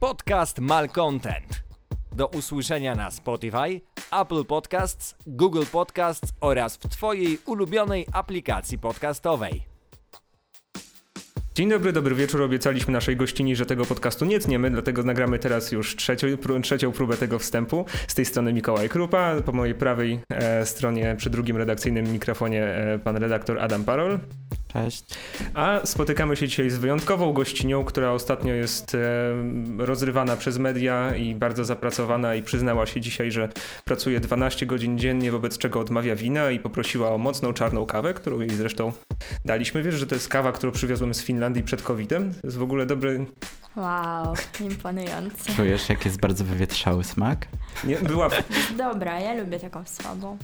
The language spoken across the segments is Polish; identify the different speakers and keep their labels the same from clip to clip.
Speaker 1: Podcast Malcontent. Do usłyszenia na Spotify, Apple Podcasts, Google Podcasts oraz w Twojej ulubionej aplikacji podcastowej.
Speaker 2: Dzień dobry, dobry wieczór. Obiecaliśmy naszej gościni, że tego podcastu nie tniemy, dlatego nagramy teraz już trzecią, trzecią próbę tego wstępu. Z tej strony Mikołaj Krupa, po mojej prawej e, stronie przy drugim redakcyjnym mikrofonie e, pan redaktor Adam Parol.
Speaker 3: Cześć.
Speaker 2: A spotykamy się dzisiaj z wyjątkową gościnią, która ostatnio jest e, rozrywana przez media i bardzo zapracowana i przyznała się dzisiaj, że pracuje 12 godzin dziennie, wobec czego odmawia wina i poprosiła o mocną czarną kawę, którą jej zresztą daliśmy. Wiesz, że to jest kawa, którą przywiozłem z Finlandii przed COVID-em? To jest w ogóle dobry...
Speaker 4: Wow, imponujące.
Speaker 3: Czujesz, jak jest bardzo wywietrzały smak?
Speaker 2: Nie, była...
Speaker 4: Dobra, ja lubię taką słabą.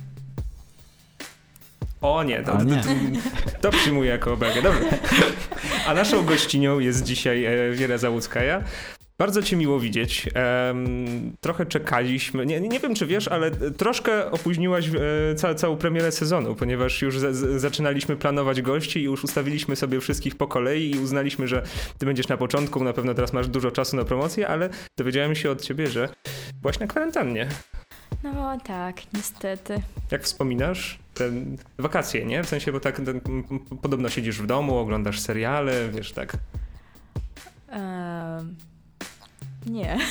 Speaker 2: O nie, to,
Speaker 3: nie.
Speaker 2: to, to przyjmuję jako obelgę. Dobra. A naszą gościnią jest dzisiaj e, Wiera Załuckaja. Bardzo cię miło widzieć. Trochę czekaliśmy. Nie, nie wiem, czy wiesz, ale troszkę opóźniłaś e, ca, całą premierę sezonu, ponieważ już zaczynaliśmy planować gości i już ustawiliśmy sobie wszystkich po kolei i uznaliśmy, że ty będziesz na początku, na pewno teraz masz dużo czasu na promocję, ale dowiedziałem się od ciebie, że byłaś na kwarantannie.
Speaker 4: No tak, niestety.
Speaker 2: Jak wspominasz te wakacje, nie? W sensie, bo tak ten, podobno siedzisz w domu, oglądasz seriale, wiesz, tak.
Speaker 4: Em, nie.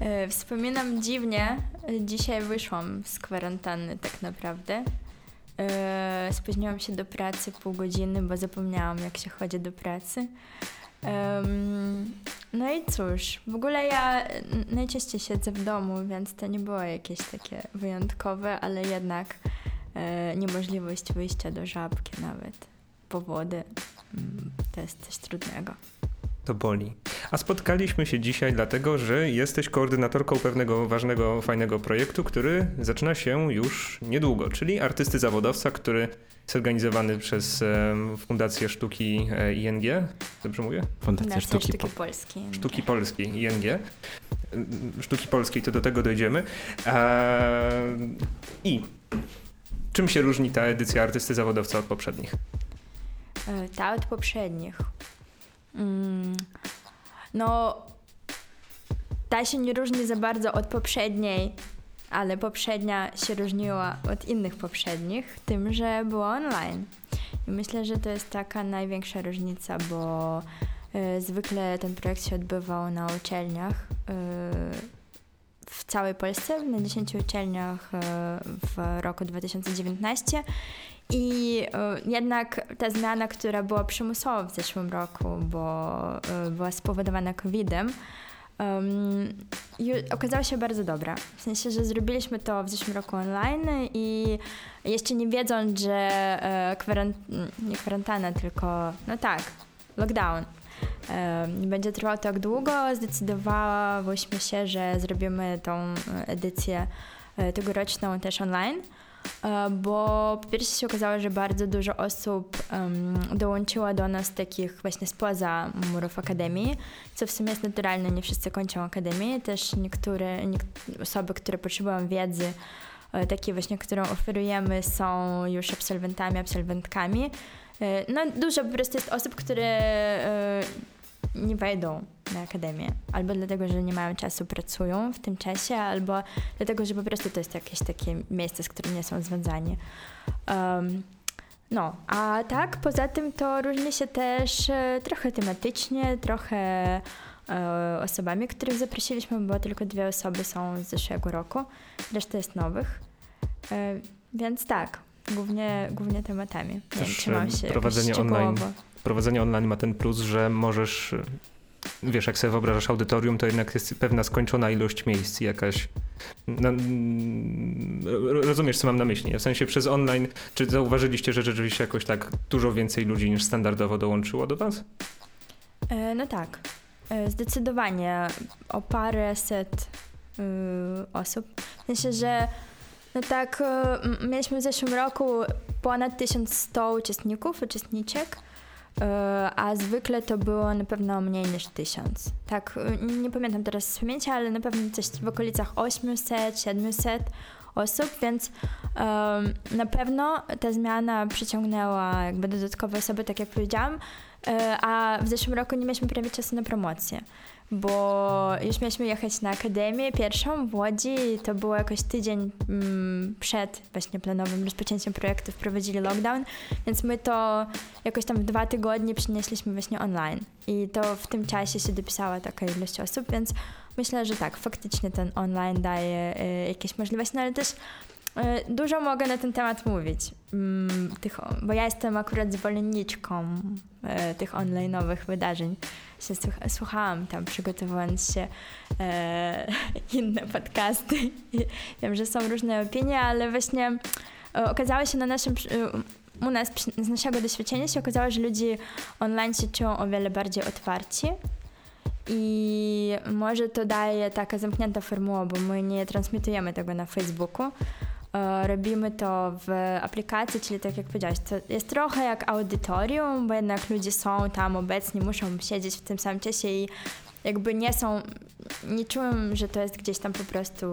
Speaker 4: E, Wspominam dziwnie. Dzisiaj wyszłam z kwarantanny tak naprawdę. E, Spóźniłam się do pracy pół godziny, bo zapomniałam jak się chodzi do pracy. Em, No i cóż, w ogóle ja najczęściej siedzę w domu, więc to nie było jakieś takie wyjątkowe, ale jednak e, niemożliwość wyjścia do żabki nawet, powody, mm, to jest coś trudnego.
Speaker 2: To boli. A spotkaliśmy się dzisiaj dlatego, że jesteś koordynatorką pewnego ważnego, fajnego projektu, który zaczyna się już niedługo, czyli artysty zawodowca, który jest organizowany przez Fundację Sztuki e, ING. Dobrze mówię?
Speaker 3: Fundacja
Speaker 4: Fundacja
Speaker 3: Sztuki,
Speaker 4: Sztuki
Speaker 3: po...
Speaker 4: Polskiej.
Speaker 2: Sztuki Polskiej, ING. Sztuki Polskiej, to do tego dojdziemy. Eee, I czym się różni ta edycja artysty zawodowca od poprzednich?
Speaker 4: E, Ta od poprzednich. No, ta się nie różni za bardzo od poprzedniej, ale poprzednia się różniła od innych poprzednich, tym, że była online. I myślę, że to jest taka największa różnica, bo e, zwykle ten projekt się odbywał na uczelniach e, w całej Polsce, na 10 uczelniach e, w roku 2019. I e, jednak ta zmiana, która była przymusowa w zeszłym roku, bo e, była spowodowana COVID-em, em, ju- okazała się bardzo dobra. W sensie, że zrobiliśmy to w zeszłym roku online i jeszcze nie wiedząc, że e, kwaran- nie kwarantanna, tylko no tak, lockdown nie będzie trwał tak długo, zdecydowałyśmy się, że zrobimy tą edycję e, tegoroczną też online. E, Bo po pierwsze się okazało, że bardzo dużo osób em, dołączyło do nas takich właśnie spoza murów akademii, co w sumie jest naturalne, nie wszyscy kończą akademię, też niektóre niek- osoby, które potrzebują wiedzy, e, takiej właśnie, którą oferujemy, są już absolwentami, absolwentkami. E, No dużo po prostu jest osób, które nie wejdą na akademię, albo dlatego, że nie mają czasu, pracują w tym czasie, albo dlatego, że po prostu to jest jakieś takie miejsce, z którym nie są związani. Um, no, a tak, poza tym to różni się też e, trochę tematycznie, trochę e, osobami, których zaprosiliśmy, bo tylko dwie osoby są z zeszłego roku, reszta jest nowych. E, więc tak, głównie, głównie tematami. Nie wiem,
Speaker 2: Też,
Speaker 4: czy mam
Speaker 2: e, prowadzenie online
Speaker 4: szczegółowo-
Speaker 2: Prowadzenie online ma ten plus, że możesz, wiesz, jak sobie wyobrażasz audytorium, to jednak jest pewna skończona ilość miejsc, jakaś. No, rozumiesz, co mam na myśli? W sensie przez online, czy zauważyliście, że rzeczywiście jakoś tak dużo więcej ludzi niż standardowo dołączyło do Was?
Speaker 4: E, No tak, E, zdecydowanie o paręset y, osób. W sensie, że no tak, y, mieliśmy w zeszłym roku ponad 1100 uczestników, uczestniczek, a zwykle to było na pewno mniej niż 1000. Tak, y, nie pamiętam teraz z pamięci, ale na pewno coś w okolicach 800, 700 osób, więc em, na pewno ta zmiana przyciągnęła jakby dodatkowe osoby, tak jak powiedziałam. E, a w zeszłym roku nie mieliśmy prawie czasu na promocję, bo już mieliśmy jechać na akademię pierwszą w Łodzi to było jakoś tydzień mm, przed właśnie planowym rozpoczęciem projektu wprowadzili lockdown, więc my to jakoś tam w dwa tygodnie przynieśliśmy właśnie online i to w tym czasie się dopisała taka ilość osób, więc myślę, że tak, faktycznie ten online daje y, jakieś możliwości, no ale też E, dużo mogę na ten temat mówić, mm, bo ja jestem akurat zwolenniczką e, tych online'owych wydarzeń. Się słuchałam tam, przygotowując się e, inne podcasty. Wiem, że są różne opinie, ale właśnie e, okazało się na naszym u nas z naszego doświadczenia się okazało, że ludzie online się czują o wiele bardziej otwarci. I może to daje taka zamknięta formuła, bo my nie transmitujemy tego na Facebooku, robimy to w aplikacji, czyli tak jak powiedziałaś, to jest trochę jak audytorium, bo jednak ludzie są tam obecni, muszą siedzieć w tym samym czasie i jakby nie są, nie czułem, że to jest gdzieś tam po prostu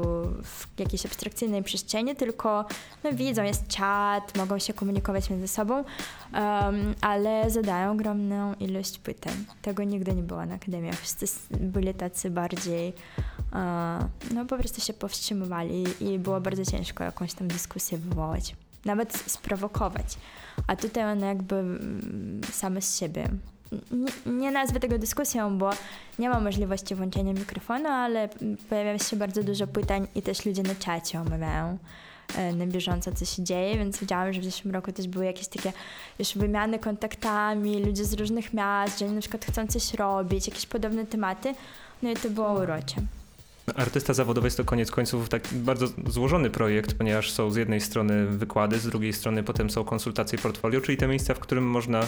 Speaker 4: w jakiejś abstrakcyjnej przestrzeni, tylko no, widzą, jest czat, mogą się komunikować między sobą, um, ale zadają ogromną ilość pytań. Tego nigdy nie było na akademiach. Wszyscy byli tacy bardziej, no po prostu się powstrzymywali i było bardzo ciężko jakąś tam dyskusję wywołać, nawet sprowokować. A tutaj one jakby mm, same z siebie nie, nie nazwę tego dyskusją, bo nie ma możliwości włączenia mikrofonu, ale pojawia się bardzo dużo pytań i też ludzie na czacie omawiają e, na bieżąco, co się dzieje, więc widziałam, że w zeszłym roku też były jakieś takie już wymiany kontaktami, ludzie z różnych miast, że na przykład chcą coś robić, jakieś podobne tematy, no i to było urocze.
Speaker 2: Artysta zawodowy jest to koniec końców taki bardzo złożony projekt, ponieważ są z jednej strony wykłady, z drugiej strony potem są konsultacje portfolio, czyli te miejsca, w którym można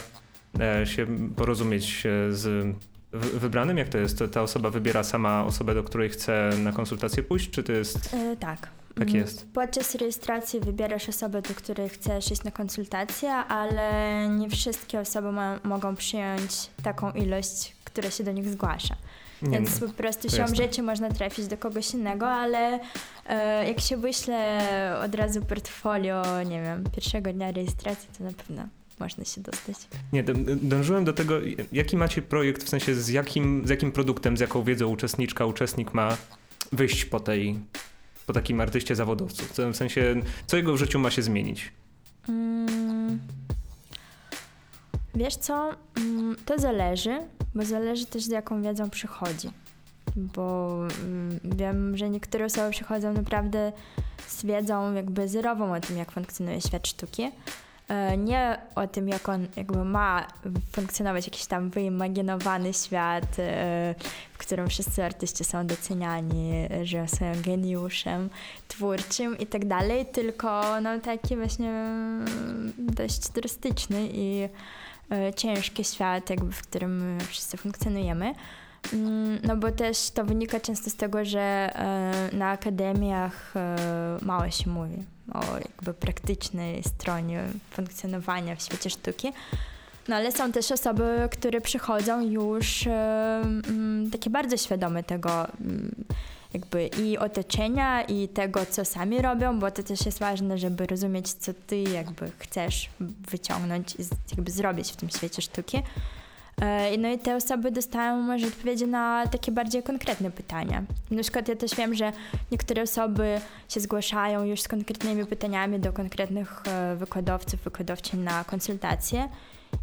Speaker 2: E, się porozumieć z wybranym? Jak to jest? Ta osoba wybiera sama osobę, do której chce na konsultację pójść, czy to jest...
Speaker 4: E, tak.
Speaker 2: Tak mm, jest.
Speaker 4: Podczas rejestracji wybierasz osobę, do której chcesz iść na konsultację, ale nie wszystkie osoby ma, mogą przyjąć taką ilość, która się do nich zgłasza. Więc no, po prostu siłą rzeczy można trafić do kogoś innego, ale e, jak się wyśle od razu portfolio, nie wiem, pierwszego dnia rejestracji, to na pewno można się dostać.
Speaker 2: Nie, dążyłem do tego, jaki macie projekt, w sensie z jakim, z jakim produktem, z jaką wiedzą uczestniczka, uczestnik ma wyjść po tej, po takim artyście zawodowcu? W sensie, co jego w życiu ma się zmienić? Mm,
Speaker 4: wiesz co, mm, to zależy, bo zależy też z jaką wiedzą przychodzi. Bo mm, wiem, że niektóre osoby przychodzą naprawdę z wiedzą jakby zerową o tym, jak funkcjonuje świat sztuki, E, nie o tym, jak on jakby ma funkcjonować jakiś tam wyimaginowany świat, e, w którym wszyscy artyści są doceniani, że są geniuszem twórczym i tak dalej, tylko no taki właśnie mm, dość turystyczny i ciężki świat, jakby, w którym wszyscy funkcjonujemy. Mm, no bo też to wynika często z tego, że na akademiach mało się mówi o jakby praktycznej stronie funkcjonowania w świecie sztuki. No ale są też osoby, które przychodzą już e, takie bardzo świadome tego jakby i otoczenia i tego, co sami robią, bo to też jest ważne, żeby rozumieć, co ty jakby chcesz wyciągnąć i jakby zrobić w tym świecie sztuki. E, no i te osoby dostają może odpowiedzi na takie bardziej konkretne pytania. Na przykład ja też wiem, że niektóre osoby się zgłaszają już z konkretnymi pytaniami do konkretnych e, wykładowców, wykładowczyń na konsultacje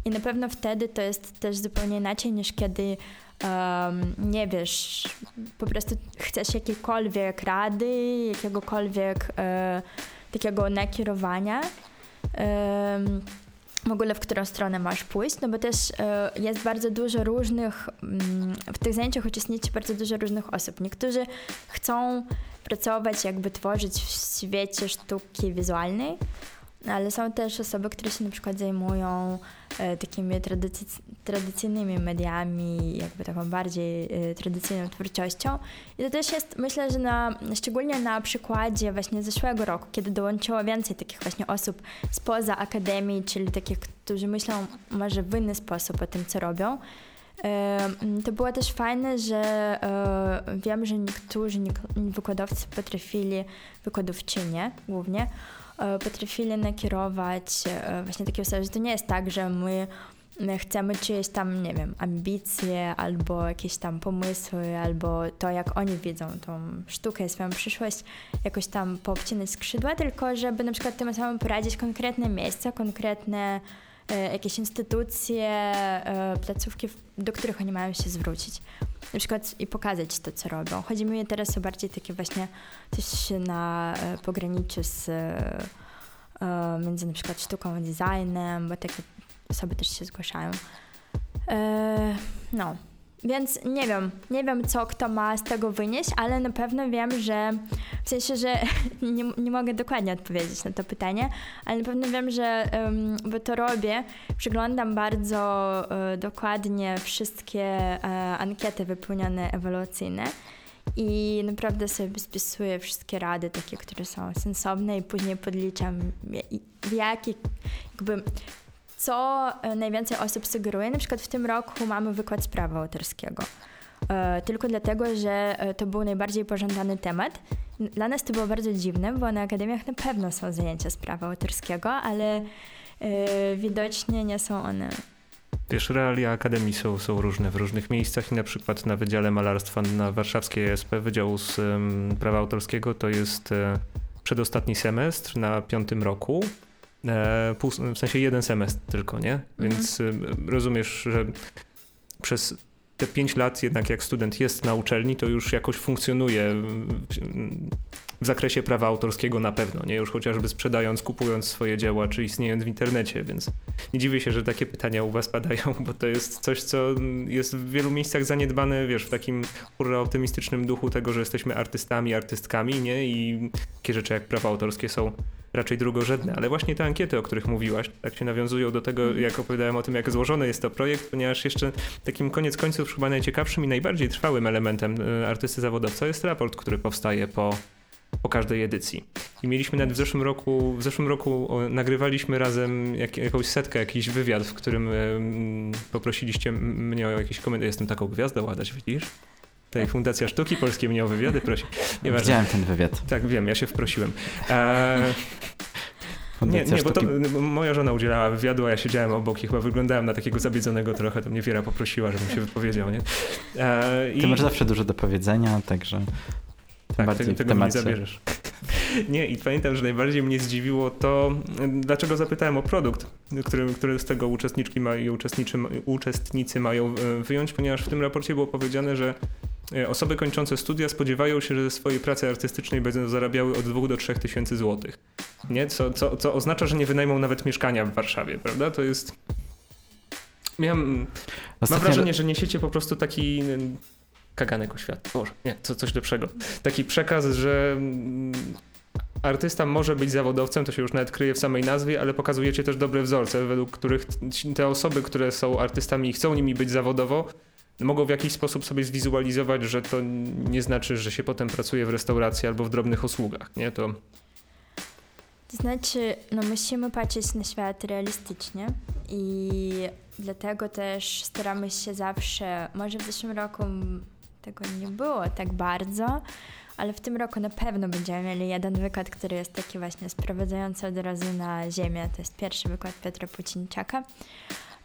Speaker 4: i na pewno wtedy to jest też zupełnie inaczej niż kiedy um, nie wiesz, po prostu chcesz jakiejkolwiek rady, jakiegokolwiek e, takiego nakierowania. Um, w ogóle w którą stronę masz pójść, no bo też e, jest bardzo dużo różnych, mm, w tych zajęciach uczestniczy bardzo dużo różnych osób. Niektórzy chcą pracować, jakby tworzyć w świecie sztuki wizualnej, ale są też osoby, które się na przykład zajmują e, takimi tradycy tradycyjnymi mediami, jakby taką bardziej e, tradycyjną twórczością. I to też jest, myślę, że na, szczególnie na przykładzie właśnie zeszłego roku, kiedy dołączyło więcej takich właśnie osób spoza akademii, czyli takich, którzy myślą może w inny sposób o tym, co robią. To było też fajne, że e, wiem, że niektórzy wykładowcy potrafili, wykładowczynie głównie, potrafili nakierować e, właśnie takie osoby, że to nie jest tak, że my chcemy czyjeś tam, nie wiem, ambicje, albo jakieś tam pomysły, albo to, jak oni widzą tą sztukę, swoją przyszłość, jakoś tam poobcinać skrzydła, tylko żeby na przykład tym samym poradzić konkretne miejsca, konkretne e, jakieś instytucje, e, placówki, do których oni mają się zwrócić. Na przykład i pokazać to, co robią. Chodzi mi teraz o bardziej takie właśnie coś na e, pograniczu z e, e, między na przykład sztuką a designem, bo takie osoby też się zgłaszają. E, no, więc nie wiem, nie wiem, co kto ma z tego wynieść, ale na pewno wiem, że w sensie, że nie, nie mogę dokładnie odpowiedzieć na to pytanie, ale na pewno wiem, że um, bo to robię, przyglądam bardzo um, dokładnie wszystkie um, ankiety wypełnione ewaluacyjne i naprawdę sobie spisuję wszystkie rady, takie, które są sensowne i później podliczam w jaki, jakby co e, najwięcej osób sugeruje. Na przykład w tym roku mamy wykład z prawa autorskiego. E, tylko dlatego, że e, to był najbardziej pożądany temat. Dla nas to było bardzo dziwne, bo na akademiach na pewno są zajęcia z prawa autorskiego, ale widocznie nie są one
Speaker 2: Wiesz, realia akademii są, są różne w różnych miejscach i na przykład na Wydziale Malarstwa na warszawskiej ESP Wydziału z um, Prawa Autorskiego to jest przedostatni semestr na piątym roku pół, w sensie jeden semestr tylko, nie? Mhm. Więc rozumiesz, że przez te pięć lat jednak jak student jest na uczelni, to już jakoś funkcjonuje w zakresie prawa autorskiego na pewno, nie? Już chociażby sprzedając, kupując swoje dzieła, czy istniejąc w internecie, więc nie dziwię się, że takie pytania u was padają, bo to jest coś, co jest w wielu miejscach zaniedbane, wiesz, w takim hurra optymistycznym duchu tego, że jesteśmy artystami, artystkami, nie? I takie rzeczy jak prawa autorskie są raczej drugorzędne, ale właśnie te ankiety, o których mówiłaś, tak się nawiązują do tego, mhm. jak opowiadałem o tym, jak złożony jest to projekt, ponieważ jeszcze takim koniec końców chyba najciekawszym i najbardziej trwałym elementem y, artysty zawodowca jest raport, który powstaje po po każdej edycji. I mieliśmy nawet w zeszłym roku, w zeszłym roku nagrywaliśmy razem jak, jakąś setkę, jakiś wywiad, w którym poprosiliście mnie o jakiś komentarz. Jestem taką gwiazdą, Adaś, widzisz? Tej Fundacja Sztuki Polskiej mnie o wywiady prosi.
Speaker 3: Nie Widziałem ten wywiad.
Speaker 2: Tak, wiem, ja się wprosiłem. E... Nie, nie, bo to moja żona udzielała wywiadu, a ja siedziałem obok i chyba wyglądałem na takiego zabiedzonego trochę, to mnie Wiera poprosiła, żebym się wypowiedział, nie?
Speaker 3: E, Ty i... masz zawsze dużo do powiedzenia, także
Speaker 2: tak, bardziej tego, tego nie zabierzesz. Nie, i pamiętam, że najbardziej mnie zdziwiło to, dlaczego zapytałem o produkt, który, który z tego uczestniczki ma, i uczestnicy mają e, wyjąć, ponieważ w tym raporcie było powiedziane, że e, osoby kończące studia spodziewają się, że ze swojej pracy artystycznej będą zarabiały od 2 do 3 tysięcy złotych. Nie? Co, co, co oznacza, że nie wynajmą nawet mieszkania w Warszawie, prawda? To jest... Miałem, mam wrażenie, że niesiecie po prostu taki kaganek o świat. Boże, nie, co, coś lepszego. Taki przekaz, że mm, artysta może być zawodowcem, to się już nawet kryje w samej nazwie, ale pokazujecie też dobre wzorce, według których te osoby, które są artystami i chcą nimi być zawodowo, mogą w jakiś sposób sobie zwizualizować, że to nie znaczy, że się potem pracuje w restauracji albo w drobnych usługach, nie? To...
Speaker 4: To znaczy, no musimy patrzeć na świat realistycznie i dlatego też staramy się zawsze, może w zeszłym roku tego nie było tak bardzo, ale w tym roku na pewno będziemy mieli jeden wykład, który jest taki właśnie sprowadzający od razu na ziemię. To jest pierwszy wykład Piotra Pucińczaka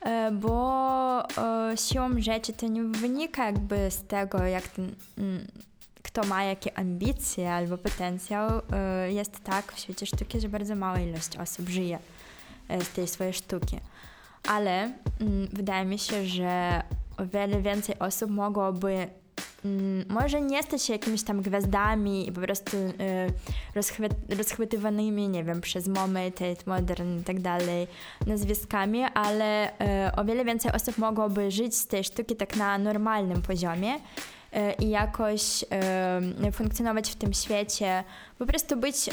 Speaker 4: e, bo e, siłą rzeczy to nie wynika jakby z tego, jak ten, mm, kto ma jakie ambicje albo potencjał. E, jest tak w świecie sztuki, że bardzo mała ilość osób żyje z tej swojej sztuki. Ale mm, wydaje mi się, że o wiele więcej osób mogłoby może nie stać się jakimiś tam gwiazdami i po prostu y, rozchwy rozchwytywanymi, nie wiem, przez MoMA, Tate Modern i tak dalej nazwiskami, ale y, o wiele więcej osób mogłoby żyć z tej sztuki tak na normalnym poziomie y, i jakoś y, funkcjonować w tym świecie, po prostu być...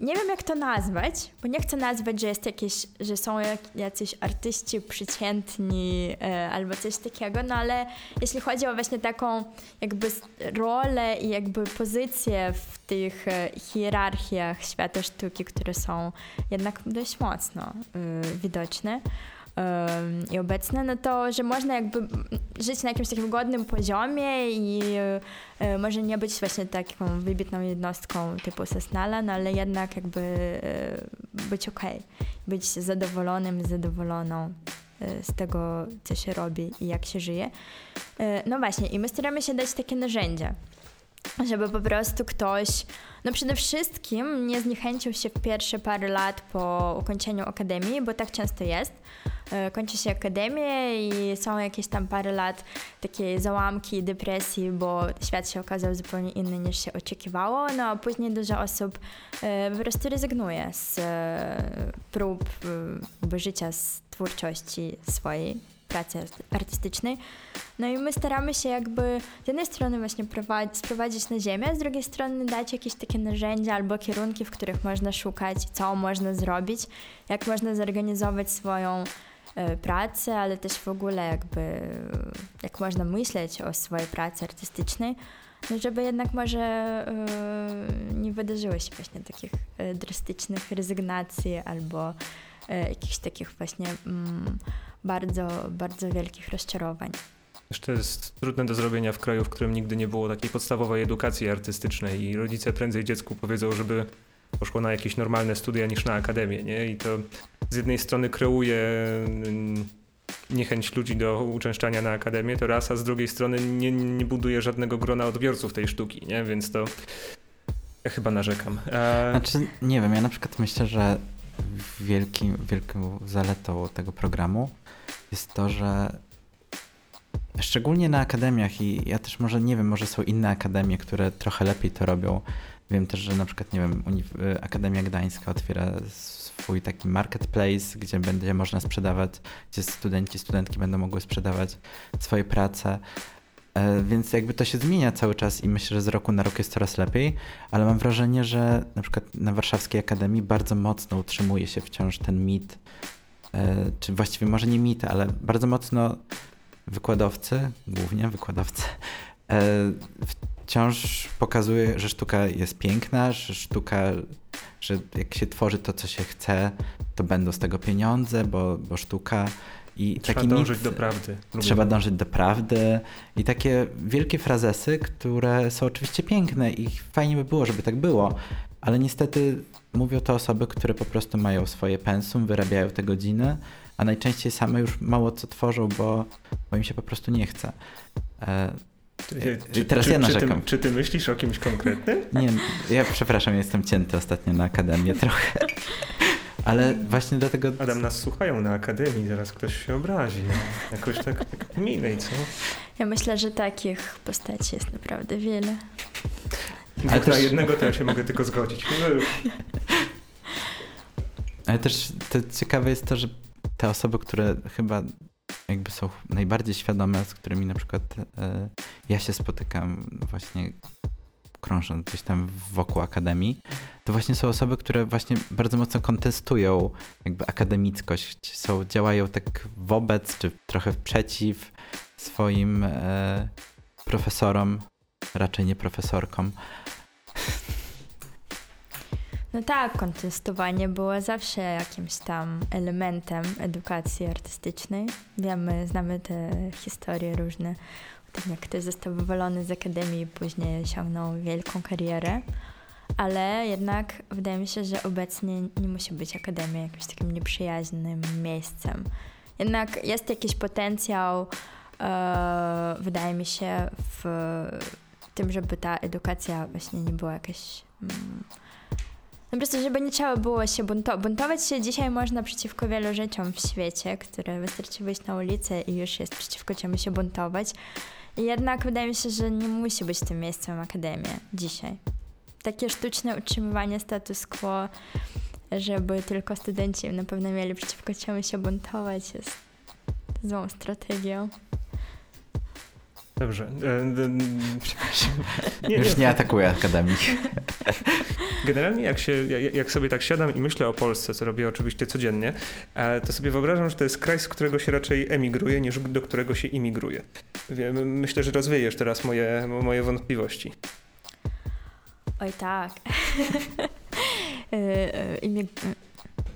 Speaker 4: Nie wiem jak to nazwać, bo nie chcę nazwać, że jest jakieś, że są jacyś artyści przeciętni e, albo coś takiego, no ale jeśli chodzi o właśnie taką jakby rolę i jakby pozycję w tych e, hierarchiach świata sztuki, które są jednak dość mocno e, widoczne, i obecne, no to, że można jakby żyć na jakimś takim godnym poziomie i e, może nie być właśnie taką wybitną jednostką typu Sesnala, no ale jednak jakby e, być okej, okay, być zadowolonym, zadowoloną e, z tego, co się robi i jak się żyje. No właśnie, i my staramy się dać takie narzędzia, żeby po prostu ktoś, no przede wszystkim nie zniechęcił się w pierwsze parę lat po ukończeniu akademii, bo tak często jest. E, kończy się akademię i są jakieś tam parę lat takie załamki, depresji, bo świat się okazał zupełnie inny niż się oczekiwało, no a później dużo osób e, po prostu rezygnuje z e, prób życia, z twórczości swojej pracy artystycznej. No i my staramy się jakby z jednej strony właśnie prowadzić, sprowadzić na ziemię, z drugiej strony dać jakieś takie narzędzia albo kierunki, w których można szukać, co można zrobić, jak można zorganizować swoją e, pracę, ale też w ogóle jakby jak można myśleć o swojej pracy artystycznej, no żeby jednak może yy, nie wydarzyło się właśnie takich yy, drastycznych rezygnacji albo jakichś takich właśnie mm, bardzo, bardzo wielkich rozczarowań.
Speaker 2: To jest trudne do zrobienia w kraju, w którym nigdy nie było takiej podstawowej edukacji artystycznej i rodzice prędzej dziecku powiedzą, żeby poszło na jakieś normalne studia niż na akademię, nie? I to z jednej strony kreuje mm, niechęć ludzi do uczęszczania na akademię, to raz, a z drugiej strony nie, nie buduje żadnego grona odbiorców tej sztuki, nie? Więc to ja chyba narzekam.
Speaker 3: E... Znaczy, nie wiem, ja na przykład myślę, że wielkim, wielką zaletą tego programu jest to, że szczególnie na akademiach i ja też może nie wiem, może są inne akademie, które trochę lepiej to robią. Wiem też, że na przykład, nie wiem, Akademia Gdańska otwiera swój taki marketplace, gdzie będzie można sprzedawać, gdzie studenci, studentki będą mogły sprzedawać swoje prace. E, więc jakby to się zmienia cały czas i myślę, że z roku na rok jest coraz lepiej, ale mam wrażenie, że na przykład na Warszawskiej Akademii bardzo mocno utrzymuje się wciąż ten mit, e, czy właściwie może nie mit, ale bardzo mocno wykładowcy, głównie wykładowcy, e, wciąż pokazuje, że sztuka jest piękna, że sztuka, że jak się tworzy to, co się chce, to będą z tego pieniądze, bo, bo sztuka
Speaker 2: i trzeba dążyć mit, do prawdy.
Speaker 3: Trzeba dążyć do prawdy i takie wielkie frazesy, które są oczywiście piękne i fajnie by było, żeby tak było, ale niestety mówią to osoby, które po prostu mają swoje pensum, wyrabiają te godziny, a najczęściej same już mało co tworzą, bo, bo im się po prostu nie chce. E,
Speaker 2: czy, teraz czy, ja narzekam. Ty, czy ty myślisz o kimś konkretnym?
Speaker 3: Nie, ja przepraszam, jestem cięty ostatnio na akademię trochę. Ale właśnie dlatego...
Speaker 2: Adam, nas słuchają na Akademii, zaraz ktoś się obrazi. Jakoś tak, tak milej, co?
Speaker 4: Ja myślę, że takich postaci jest naprawdę wiele.
Speaker 2: Ale też... jednego to ja się mogę tylko zgodzić. No
Speaker 3: Ale też to ciekawe jest to, że te osoby, które chyba jakby są najbardziej świadome, z którymi na przykład e, ja się spotykam właśnie krążąc gdzieś tam wokół akademii, to właśnie są osoby, które właśnie bardzo mocno kontestują jakby akademickość, są, działają tak wobec, czy trochę przeciw swoim e, profesorom, raczej nie profesorkom.
Speaker 4: No tak, kontestowanie było zawsze jakimś tam elementem edukacji artystycznej. Wiemy, znamy te historie różne tak jak ktoś został wywalony z akademii później osiągnął wielką karierę. Ale jednak wydaje mi się, że obecnie nie musi być akademia jakimś takim nieprzyjaźnym miejscem. Jednak jest jakiś potencjał, e, wydaje mi się, w tym, żeby ta edukacja właśnie nie była jakaś. Mm, no po prostu, żeby nie trzeba było się buntować. Buntować się dzisiaj można przeciwko wielu rzeczom w świecie, które wystarczy wyjść na ulicę i już jest przeciwko czemu się buntować. Jednak wydaje mi się, że nie musi być tym miejscem akademia dzisiaj. Takie sztuczne utrzymywanie status quo, żeby tylko studenci na pewno mieli przeciwko czemu się buntować, jest złą strategią.
Speaker 2: Dobrze. E,
Speaker 3: przepraszam. Nie, Już nie atakuję Akademii.
Speaker 2: Generalnie jak, się, jak sobie tak siadam i myślę o Polsce, co robię oczywiście codziennie, e, to sobie wyobrażam, że to jest kraj, z którego się raczej emigruje, niż do którego się imigruje. Myślę, że rozwiejesz teraz moje, moje wątpliwości.
Speaker 4: Oj tak.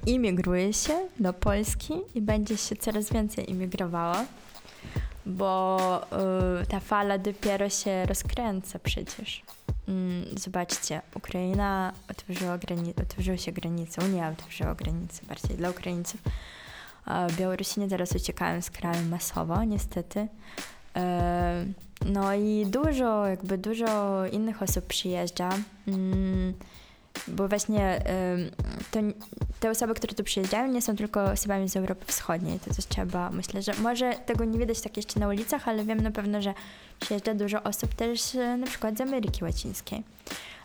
Speaker 4: imigruje się do Polski i będzie się coraz więcej imigrowało, bo y, ta fala dopiero się rozkręca przecież. Mm, zobaczcie, Ukraina otworzyła, grani- otworzyła się granice, Unia otworzyła granice bardziej dla Ukraińców. A Białorusini teraz uciekają z kraju masowo, niestety. E, no i dużo, jakby dużo innych osób przyjeżdża. Mm, bo właśnie to, te osoby, które tu przyjeżdżają, nie są tylko osobami z Europy Wschodniej. To też trzeba, myślę, że może tego nie widać tak jeszcze na ulicach, ale wiem na pewno, że przyjeżdża dużo osób też e, na przykład z Ameryki Łacińskiej.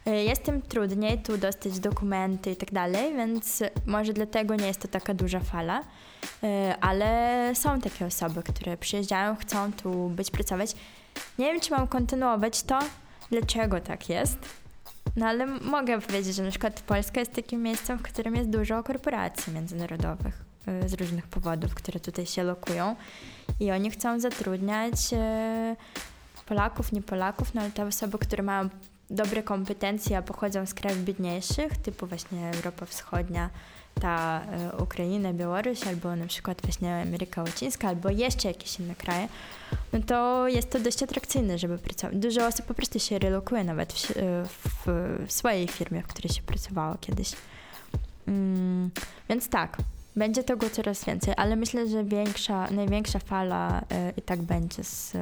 Speaker 4: E, jest tym trudniej tu dostać dokumenty i tak dalej, więc może dlatego nie jest to taka duża fala, e, ale są takie osoby, które przyjeżdżają, chcą tu być, pracować. Nie wiem, czy mam kontynuować to, dlaczego tak jest, no ale mogę powiedzieć, że na przykład Polska jest takim miejscem, w którym jest dużo korporacji międzynarodowych y, z różnych powodów, które tutaj się lokują. I oni chcą zatrudniać y, Polaków, nie Polaków, no ale te osoby, które mają dobre kompetencje, a pochodzą z krajów biedniejszych, typu właśnie Europa Wschodnia, ta e, Ukraina, Białoruś, albo na przykład właśnie Ameryka Łacińska, albo jeszcze jakieś inne kraje, no to jest to dość atrakcyjne, żeby pracować. Dużo osób po prostu się relokuje nawet w, w, w swojej firmie, w której się pracowało kiedyś. Mm, więc tak, będzie tego coraz więcej, ale myślę, że większa, największa fala y, i tak będzie z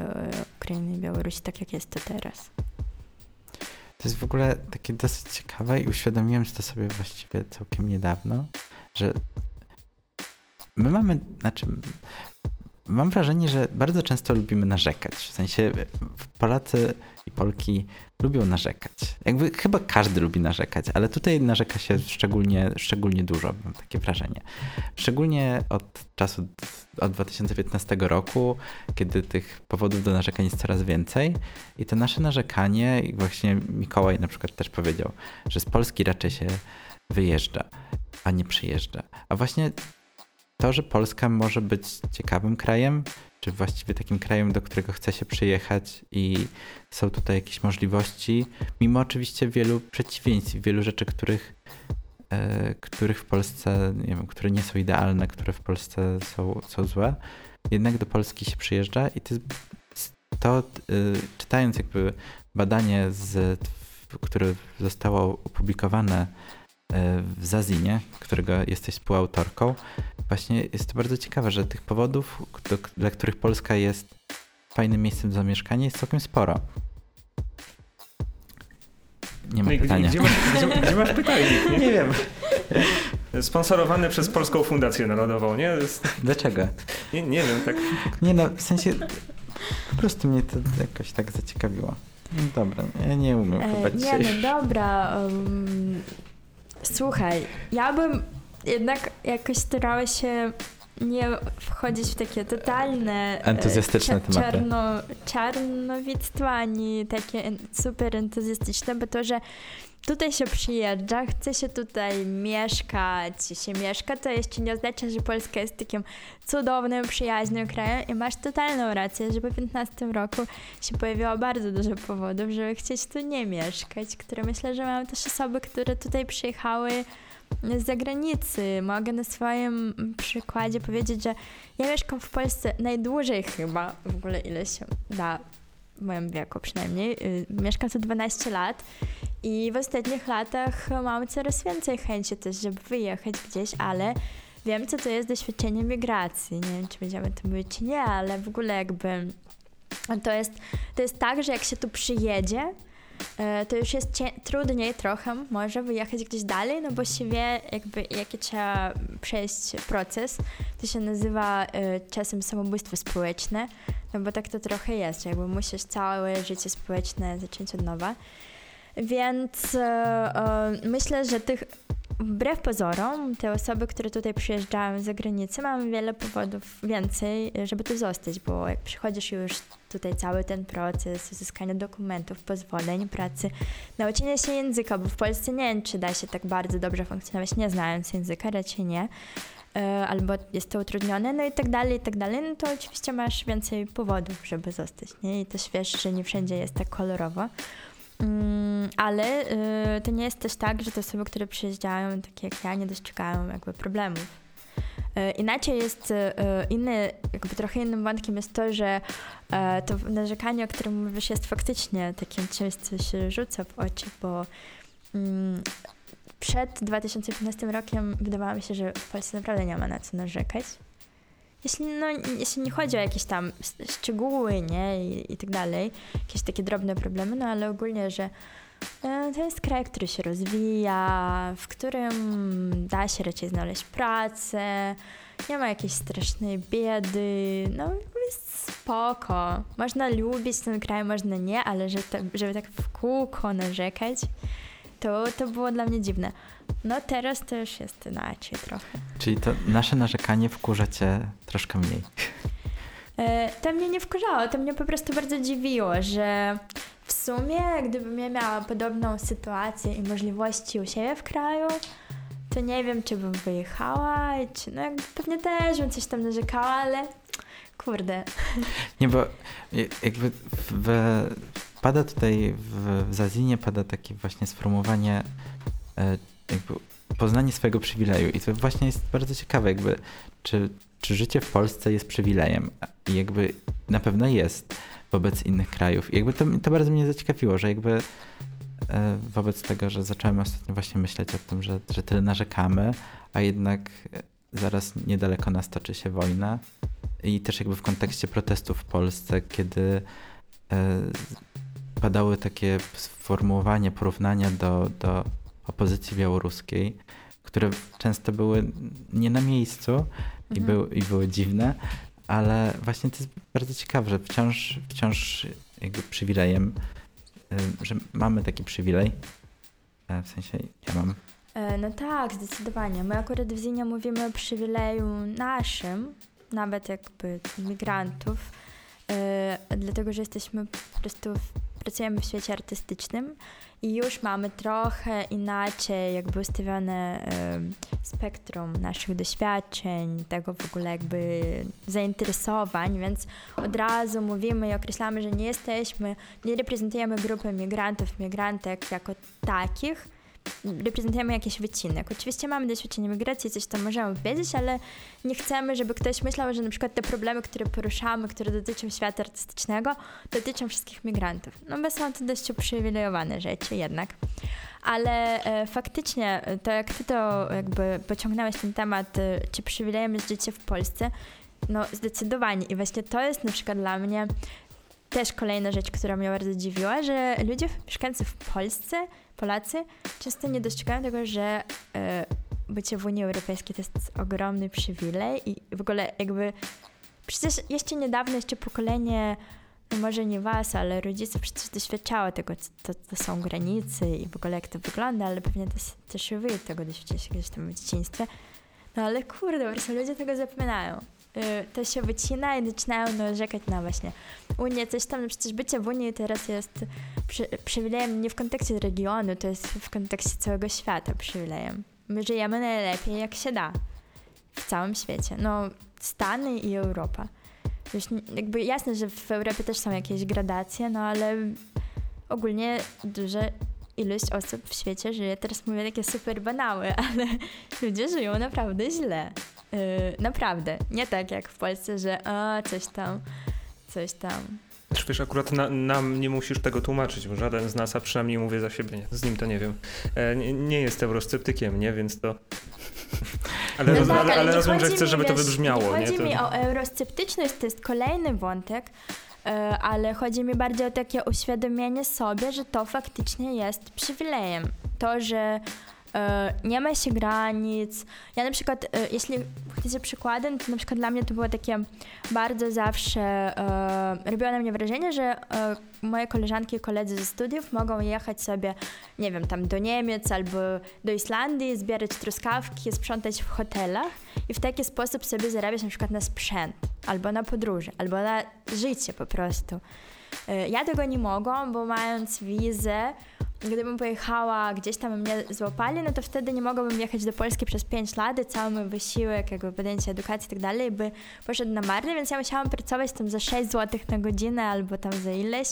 Speaker 4: Ukrainy i Białorusi, tak jak jest to teraz.
Speaker 3: To jest w ogóle takie dosyć ciekawe i uświadomiłem to sobie właściwie całkiem niedawno, że my mamy, znaczy mam wrażenie, że bardzo często lubimy narzekać. W sensie Polacy i Polki lubią narzekać. Jakby chyba każdy lubi narzekać, ale tutaj narzeka się szczególnie, szczególnie dużo, mam takie wrażenie. Szczególnie od czasu, od 2015 roku, kiedy tych powodów do narzekań jest coraz więcej i to nasze narzekanie, i właśnie Mikołaj na przykład też powiedział, że z Polski raczej się wyjeżdża, a nie przyjeżdża. A właśnie to, że Polska może być ciekawym krajem, czy właściwie takim krajem, do którego chce się przyjechać i są tutaj jakieś możliwości, mimo oczywiście wielu przeciwieństw, wielu rzeczy, których, e, których w Polsce, nie wiem, które nie są idealne, które w Polsce są, są złe, jednak do Polski się przyjeżdża i to, to e, czytając jakby badanie, z, które zostało opublikowane w Zazinie, którego jesteś współautorką, właśnie jest to bardzo ciekawe, że tych powodów, do, dla których Polska jest fajnym miejscem do zamieszkania jest całkiem sporo. Nie ma no pytania.
Speaker 2: Gdzie, gdzie, masz, gdzie masz pytajnik?
Speaker 3: Nie? nie wiem.
Speaker 2: Sponsorowany przez Polską Fundację Narodową, nie? Jest...
Speaker 3: Dlaczego?
Speaker 2: Nie, nie wiem, tak.
Speaker 3: Nie no, w sensie po prostu mnie to jakoś tak zaciekawiło. No dobra, ja nie umiem e, chyba.
Speaker 4: Nie no dobra. Um, słuchaj, ja bym jednak jakoś starała się nie wchodzić w takie totalne
Speaker 3: e, entuzjastyczne tematy. Czarno,
Speaker 4: czarnowictwo, ani takie super entuzjastyczne, bo to, że tutaj się przyjeżdża, chce się tutaj mieszkać, się mieszka, to jeszcze nie oznacza, że Polska jest takim cudownym, przyjaźnym krajem i masz totalną rację, że po 15 roku się pojawiło bardzo dużo powodów, żeby chcieć tu nie mieszkać, które myślę, że mam też osoby, które tutaj przyjechały z zagranicy. Mogę na swoim przykładzie powiedzieć, że ja mieszkam w Polsce najdłużej chyba, w ogóle ile się da, w moim wieku przynajmniej. Y, mieszkam tu 12 lat i w ostatnich latach mam coraz więcej chęci też, żeby wyjechać gdzieś, ale wiem, co to jest doświadczenie migracji. Nie wiem, czy będziemy to mówić, czy nie, ale w ogóle jakby to jest, to jest tak, że jak się tu przyjedzie, to już jest trudniej trochę może wyjechać gdzieś dalej, no bo się wie jakby jaki trzeba przejść proces. To się nazywa e, czasem samobójstwo społeczne, no bo tak to trochę jest, jakby musisz całe życie społeczne zacząć od nowa. Więc e, myślę, że tych wbrew pozorom, te osoby, które tutaj przyjeżdżają z zagranicy, mamy wiele powodów więcej, żeby tu zostać, bo jak przychodzisz już tutaj cały ten proces uzyskania dokumentów, pozwoleń, pracy, nauczenia się języka, bo w Polsce nie wiem, czy da się tak bardzo dobrze funkcjonować, nie znając języka, raczej nie, e, albo jest to utrudnione, no i tak dalej, i tak dalej, no to oczywiście masz więcej powodów, żeby zostać, nie? I też wiesz, że nie wszędzie jest tak kolorowo. Mm, ale y, to nie jest też tak, że te osoby, które przyjeżdżają, takie jak ja, nie dostrzegają jakby problemów. Y, inaczej jest y, inny, jakby trochę innym wątkiem jest to, że to narzekanie, o którym mówisz, jest faktycznie takim czymś, co się rzuca w oczy, bo mm, przed 2015 rokiem wydawało mi się, że w Polsce naprawdę nie ma na co narzekać. Jeśli, no, jeśli nie chodzi o jakieś tam szczegóły, nie, i, i tak dalej, jakieś takie drobne problemy, no ale ogólnie, że e, to jest kraj, który się rozwija, w którym da się raczej znaleźć pracę, nie ma jakiejś strasznej biedy, no jest spoko. Można lubić ten kraj, można nie, ale że to, żeby tak w kółko narzekać, to, to było dla mnie dziwne. No teraz to już jest inaczej trochę.
Speaker 3: Czyli to nasze narzekanie wkurza cię troszkę mniej.
Speaker 4: E, to mnie nie wkurzało, to mnie po prostu bardzo dziwiło, że w sumie gdybym ja miała podobną sytuację i możliwości u siebie w kraju, to nie wiem, czy bym wyjechała, czy no pewnie też bym coś tam narzekała, ale kurde.
Speaker 3: Nie, bo jakby w, pada tutaj w, w Zazinie pada takie właśnie sformułowanie e, jakby poznanie swojego przywileju. I to właśnie jest bardzo ciekawe, jakby czy, czy życie w Polsce jest przywilejem? I jakby na pewno jest wobec innych krajów. I jakby to, to bardzo mnie zaciekawiło, że jakby e, wobec tego, że zacząłem ostatnio właśnie myśleć o tym, że, że tyle narzekamy, a jednak zaraz niedaleko nas toczy się wojna. I też jakby w kontekście protestów w Polsce, kiedy e, padały takie sformułowanie, porównania do, do opozycji białoruskiej, które często były nie na miejscu mhm. i, był, i były dziwne, ale właśnie to jest bardzo ciekawe, że wciąż, wciąż jakby przywilejem, y, że mamy taki przywilej, e, w sensie ja mam.
Speaker 4: E, no tak, zdecydowanie. My akurat w Zinie mówimy o przywileju naszym, nawet jakby migrantów, e, dlatego że jesteśmy po prostu, pracujemy w świecie artystycznym i już mamy trochę inaczej jakby ustawione spektrum naszych doświadczeń, tego w ogóle jakby zainteresowań, więc od razu mówimy i określamy, że nie jesteśmy, nie reprezentujemy grupy migrantów, migrantek jako takich, reprezentujemy jakiś wycinek. Oczywiście mamy doświadczenie migracji, coś tam możemy wiedzieć, ale nie chcemy, żeby ktoś myślał, że na przykład te problemy, które poruszamy, które dotyczą świata artystycznego, dotyczą wszystkich migrantów. No bo są to dość uprzywilejowane rzeczy jednak. Ale e, faktycznie, to jak ty to jakby pociągnąłeś ten temat, e, czy przywilejem jest życie w Polsce, no zdecydowanie. I właśnie to jest na przykład dla mnie też kolejna rzecz, która mnie bardzo dziwiła, że ludzie mieszkający w Polsce Polacy często nie dostrzegają tego, że e, bycie w Unii Europejskiej to jest ogromny przywilej i w ogóle jakby przecież jeszcze niedawno, jeszcze pokolenie, no może nie was, ale rodziców przecież doświadczało tego, co to, to są granice i w ogóle jak to wygląda, ale pewnie też, też wy tego doświadczyliście gdzieś tam w dzieciństwie. No ale kurde, po prostu ludzie tego zapominają. Y, to się wycina i zaczynają narzekać na właśnie Unię, coś tam, no przecież bycie w Unii teraz jest przy, przywilejem nie w kontekście regionu, to jest w kontekście całego świata przywilejem. My żyjemy najlepiej jak się da w całym świecie. No, Stany i Europa. Już jakby jasne, że w Europie też są jakieś gradacje, no ale ogólnie duża ilość osób w świecie żyje, teraz mówię takie super banały, ale ludzie żyją naprawdę źle. Yy, naprawdę. Nie tak jak w Polsce, że a, coś tam, coś tam.
Speaker 2: Wiesz, akurat na, nam nie musisz tego tłumaczyć, bo żaden z nas, a przynajmniej mówię za siebie, z nim to nie wiem, e, nie, nie jest eurosceptykiem, nie? Więc to... Ale, no roz, tak, ale, ale rozumiem, że chcesz, żeby to wybrzmiało.
Speaker 4: Nie chodzi
Speaker 2: nie? To...
Speaker 4: mi o eurosceptyczność, to jest kolejny wątek, e, ale chodzi mi bardziej o takie uświadomienie sobie, że to faktycznie jest przywilejem. To, że nie ma się granic. Ja na przykład, e, jeśli chcecie przykładem, to na przykład dla mnie to było takie bardzo zawsze, e, robiło na mnie wrażenie, że moje koleżanki i koledzy ze studiów mogą jechać sobie, nie wiem, tam do Niemiec albo do Islandii, zbierać truskawki, sprzątać w hotelach i w taki sposób sobie zarabiać na przykład na sprzęt, albo na podróże, albo na życie po prostu. Ja tego nie mogłam, bo mając wizę, gdybym pojechała gdzieś tam mnie złapali, no to wtedy nie mogłabym jechać do Polski przez 5 lat cały mój wysiłek, jakby podjęcie edukacji i tak dalej by poszedł na marne, więc ja musiałam pracować tam za 6 zł na godzinę albo tam za ileś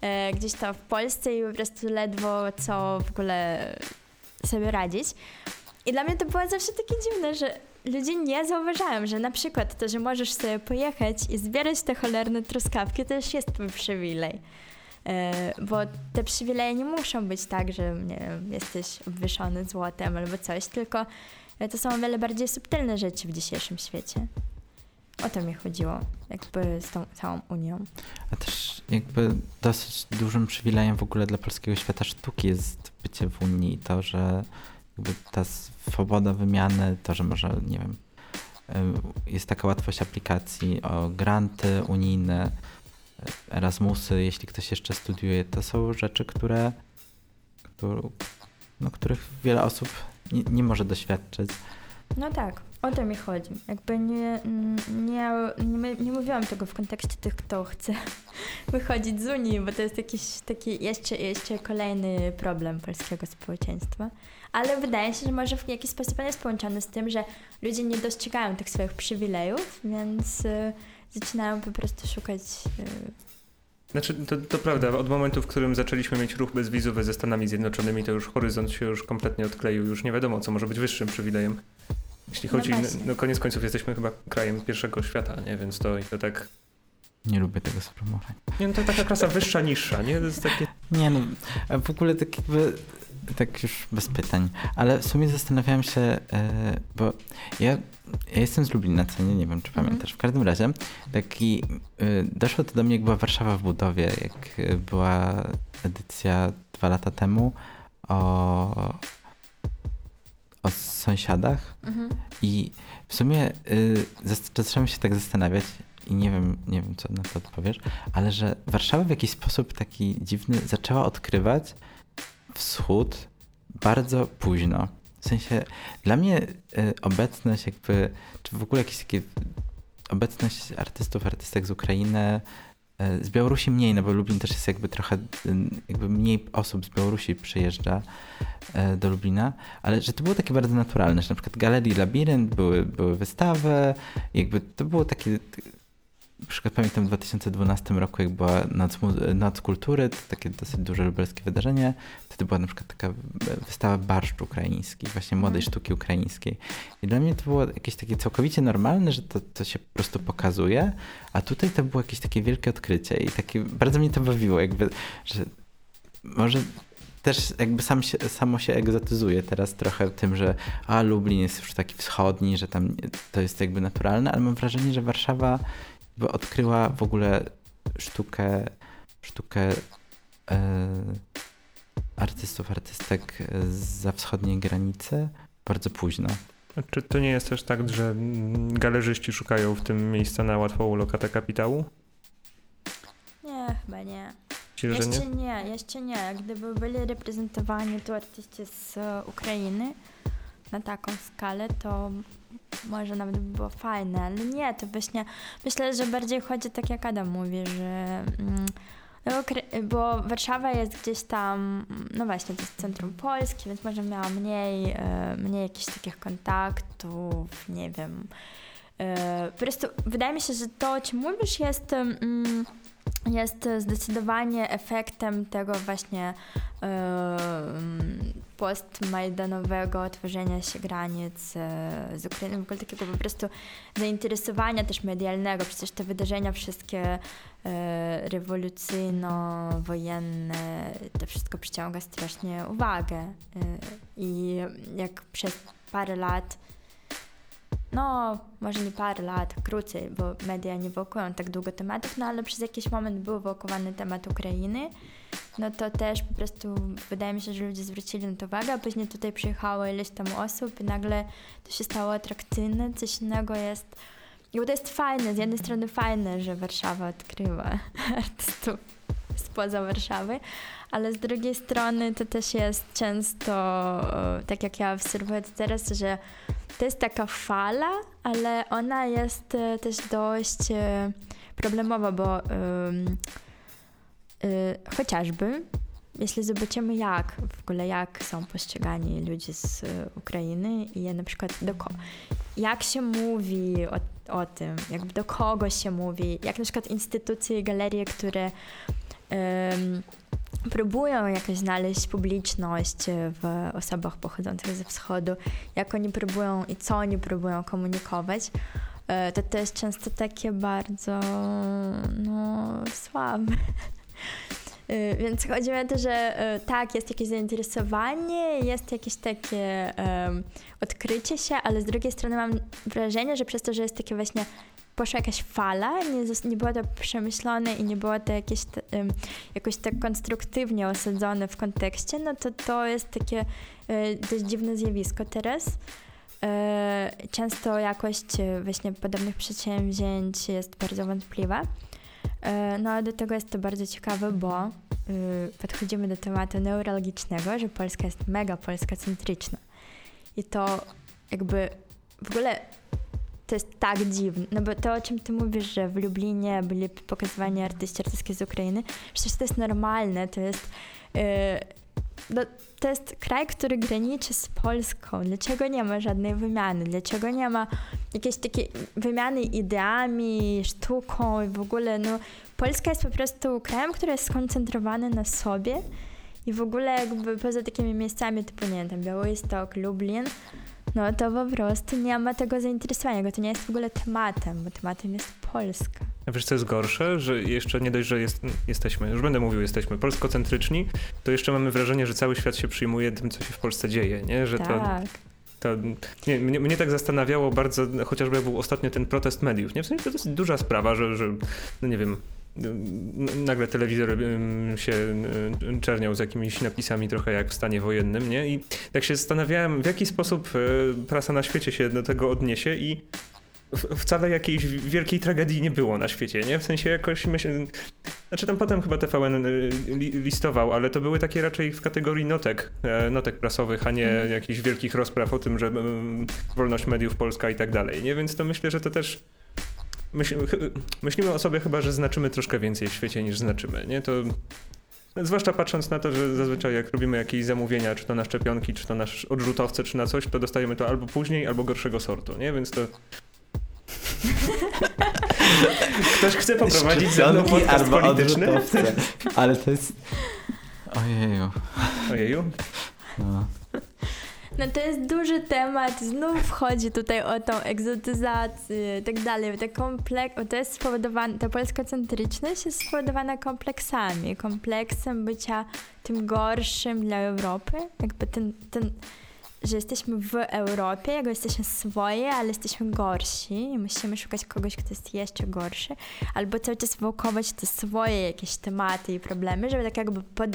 Speaker 4: e, gdzieś tam w Polsce i po prostu ledwo co w ogóle sobie radzić. I dla mnie to było zawsze takie dziwne, że ludzie nie zauważają, że na przykład to, że możesz sobie pojechać i zbierać te cholerne truskawki, to już jest twój przywilej. E, bo te przywileje nie muszą być tak, że nie wiem, jesteś obwieszony złotem albo coś, tylko e, to są o wiele bardziej subtelne rzeczy w dzisiejszym świecie. O to mi chodziło, jakby z tą całą Unią.
Speaker 3: A też jakby dosyć dużym przywilejem w ogóle dla polskiego świata sztuki jest bycie w Unii i to, że ta swoboda wymiany, to, że może, nie wiem, jest taka łatwość aplikacji o granty unijne, Erasmusy, jeśli ktoś jeszcze studiuje, to są rzeczy, które, które no, których wiele osób nie, nie może doświadczyć.
Speaker 4: No tak, o to mi chodzi. Jakby nie, nie, nie, nie mówiłam tego w kontekście tych, kto chce wychodzić z Unii, bo to jest jakiś taki jeszcze, jeszcze kolejny problem polskiego społeczeństwa. Ale wydaje się, że może w jakiś sposób on jest połączony z tym, że ludzie nie dostrzegają tych swoich przywilejów, więc y, zaczynają po prostu szukać y,
Speaker 2: znaczy, to, to prawda, od momentu, w którym zaczęliśmy mieć ruch bezwizowy ze Stanami Zjednoczonymi, to już horyzont się już kompletnie odkleił, już nie wiadomo, co może być wyższym przywilejem. Jeśli chodzi, no, no koniec końców jesteśmy chyba krajem pierwszego świata, nie? Więc to, to tak...
Speaker 3: Nie lubię tego sformułowania.
Speaker 2: Nie, no to taka klasa wyższa, niższa, nie? To jest takie...
Speaker 3: Nie no, w ogóle tak jakby tak już bez pytań, ale w sumie zastanawiałem się, e, bo ja, ja jestem z Lublina, co nie, nie wiem, czy mhm. pamiętasz. W każdym razie taki, e, doszło to do mnie, jak była Warszawa w budowie, jak była edycja dwa lata temu o, o sąsiadach mhm. i w sumie zacząłem się tak zastanawiać, i nie wiem, nie wiem, co na to odpowiesz, ale że Warszawa w jakiś sposób taki dziwny zaczęła odkrywać wschód bardzo późno. W sensie dla mnie y, obecność jakby, czy w ogóle jakieś takie obecność artystów, artystek z Ukrainy, y, z Białorusi mniej, no bo Lublin też jest jakby trochę, jakby mniej osób z Białorusi przyjeżdża do Lublina, ale że to było takie bardzo naturalne, że na przykład galerii Labirynt były, były wystawy, jakby to było takie na przykład pamiętam w 2012 roku, jak była Noc, Noc Kultury, to takie dosyć duże lubelskie wydarzenie. Wtedy była na przykład taka wystawa barszcz ukraiński, właśnie młodej mhm. sztuki ukraińskiej. I dla mnie to było jakieś takie całkowicie normalne, że to, to się po prostu pokazuje, a tutaj to było jakieś takie wielkie odkrycie i takie, bardzo mnie to bawiło, jakby, że może też jakby sam się, samo się egzotyzuje teraz trochę tym, że a Lublin jest już taki wschodni, że tam to jest jakby naturalne, ale mam wrażenie, że Warszawa bo odkryła w ogóle sztukę, sztukę e, artystów, artystek za wschodniej granicy bardzo późno.
Speaker 2: Czy to nie jest też tak, że galerzyści szukają w tym miejsca na łatwą lokatę kapitału?
Speaker 4: Nie, chyba nie.
Speaker 2: Myślisz,
Speaker 4: jeszcze nie? nie, jeszcze nie. Gdyby byli reprezentowani tu artyści z Ukrainy na taką skalę, to może nawet by było fajne, ale nie, to właśnie myślę, że bardziej chodzi tak jak Adam mówi, że mm, no, bo Warszawa jest gdzieś tam, no właśnie, to jest centrum Polski, więc może miała mniej, e, mniej jakichś takich kontaktów, nie wiem. E, po prostu wydaje mi się, że to, o czym mówisz, jest mm, jest zdecydowanie efektem tego właśnie postmajdanowego otworzenia się granic e, z Ukrainą, w ogóle takiego po prostu zainteresowania też medialnego. Przecież te wydarzenia wszystkie e, rewolucyjno-wojenne, to wszystko przyciąga strasznie uwagę. E, I jak przez parę lat no może nie parę lat, krócej, bo media nie wokują tak długo tematów, no ale przez jakiś moment był wokowany temat Ukrainy, no to też po prostu wydaje mi się, że ludzie zwrócili na to uwagę, a później tutaj przyjechało ileś tam osób i nagle to się stało atrakcyjne, coś innego jest. I to jest fajne, z jednej strony fajne, że Warszawa odkrywa artystów spoza Warszawy, ale z drugiej strony to też jest często, tak jak ja obserwuję teraz, że to jest taka fala, ale ona jest e, też dość e, problemowa, bo y, chociażby jeśli zobaczymy jak, w ogóle jak są postrzegani ludzie z e, Ukrainy i na przykład do ko- jak się mówi o, o tym, jak do kogo się mówi, jak na przykład instytucje i galerie, które próbują jakoś znaleźć publiczność w osobach pochodzących ze wschodu, jak oni próbują i co oni próbują komunikować, e, to to jest często takie bardzo no, słabe. E, Więc chodzi mi o to, że e, tak, jest jakieś zainteresowanie, jest jakieś takie em, odkrycie się, ale z drugiej strony mam wrażenie, że przez to, że jest takie właśnie poszła jakaś fala, nie, nie było to przemyślane i nie było to jakieś jakoś tak konstruktywnie osadzone w kontekście, no to to jest takie e, dość dziwne zjawisko teraz. E, Często jakość e, właśnie podobnych przedsięwzięć jest bardzo wątpliwa. No a do tego jest to bardzo ciekawe, bo podchodzimy do tematu neurologicznego, że Polska jest mega polska-centryczna. I to jakby w ogóle to jest tak dziwne, no bo to o czym ty mówisz, że w Lublinie byli pokazywani artyści, artystki z Ukrainy, przecież to jest normalne, to jest y, no, to jest kraj, który graniczy z Polską. Dlaczego nie ma żadnej wymiany? Dlaczego nie ma jakiejś takiej wymiany ideami, sztuką i w ogóle, no Polska jest po prostu krajem, który jest skoncentrowany na sobie i w ogóle jakby poza takimi miejscami typu, nie wiem, Białystok, Lublin, no to po prostu nie ma tego zainteresowania, bo to nie jest w ogóle tematem, bo tematem jest Polska.
Speaker 2: A wiesz, co jest gorsze? Że jeszcze nie dość, że jest, jesteśmy, już będę mówił, jesteśmy polskocentryczni, to jeszcze mamy wrażenie, że cały świat się przyjmuje tym, co się w Polsce dzieje, nie? Że to,
Speaker 4: tak.
Speaker 2: to nie, mnie, mnie tak zastanawiało bardzo, chociażby był ostatnio ten protest mediów, nie? W sensie to jest duża sprawa, że, że no nie wiem, nagle telewizor się czerniał z jakimiś napisami trochę jak w stanie wojennym, nie? I tak się zastanawiałem, w jaki sposób y, prasa na świecie się do tego odniesie i wcale jakiejś wielkiej tragedii nie było na świecie, nie? W sensie jakoś myślę... Znaczy tam potem chyba TVN y, li, listował, ale to były takie raczej w kategorii notek, e, notek prasowych, a nie
Speaker 4: Mhm.
Speaker 2: jakichś wielkich rozpraw o tym, że wolność mediów Polska i tak dalej, nie? Więc to myślę, że to też... Myśl, myślimy o sobie chyba, że znaczymy troszkę więcej w świecie niż znaczymy, nie? To... Zwłaszcza patrząc na to, że zazwyczaj jak robimy jakieś zamówienia, czy to na szczepionki, czy to na odrzutowce, czy na coś, to dostajemy to albo później, albo gorszego sortu, nie? Więc to... Ktoś chce poprowadzić ze mną podcast
Speaker 3: albo
Speaker 2: polityczny?
Speaker 3: odrzutowce. Ale to jest... Ojeju.
Speaker 2: Ojeju.
Speaker 3: No.
Speaker 4: No to jest duży temat, znów chodzi tutaj o tą egzotyzację i tak dalej. Te komplek- to jest spowodowane, ta polskocentryczność jest spowodowana kompleksami, kompleksem bycia tym gorszym dla Europy, jakby ten, ten że jesteśmy w Europie, jakby jesteśmy swoje, ale jesteśmy gorsi i musimy szukać kogoś, kto jest jeszcze gorszy, albo cały czas wałkować te swoje jakieś tematy i problemy, żeby tak jakby pod,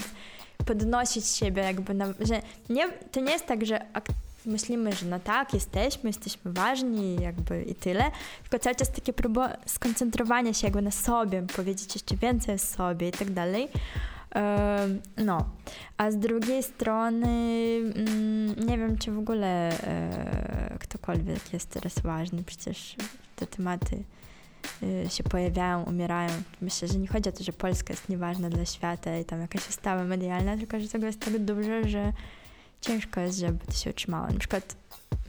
Speaker 4: podnosić siebie, jakby, na, że nie, to nie jest tak, że myślimy, że no tak, jesteśmy, jesteśmy ważni jakby i tyle, tylko cały czas takie próba skoncentrowania się jakby na sobie, powiedzieć jeszcze więcej o sobie i tak dalej. No, a z drugiej strony mm, nie wiem, czy w ogóle e, ktokolwiek jest teraz ważny, przecież te tematy się pojawiają, umierają. Myślę, że nie chodzi o to, że Polska jest nieważna dla świata i tam jakaś ustawa medialna, tylko że tego jest tak dużo, że ciężko jest, żeby to się utrzymało. Na przykład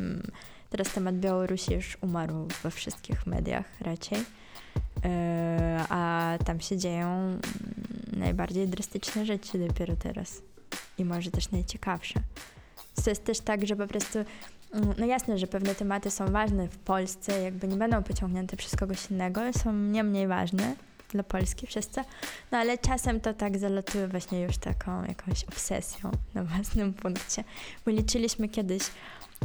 Speaker 4: mm, teraz temat Białorusi już umarł we wszystkich mediach raczej. E, a tam się dzieją mm, najbardziej drastyczne rzeczy dopiero teraz. I może też najciekawsze. To jest też tak, że po prostu, no jasne, że pewne tematy są ważne w Polsce, jakby nie będą pociągnięte przez kogoś innego, są nie mniej ważne dla Polski co, no ale czasem to tak zalatuje właśnie już taką jakąś obsesją na własnym punkcie. Bo liczyliśmy kiedyś,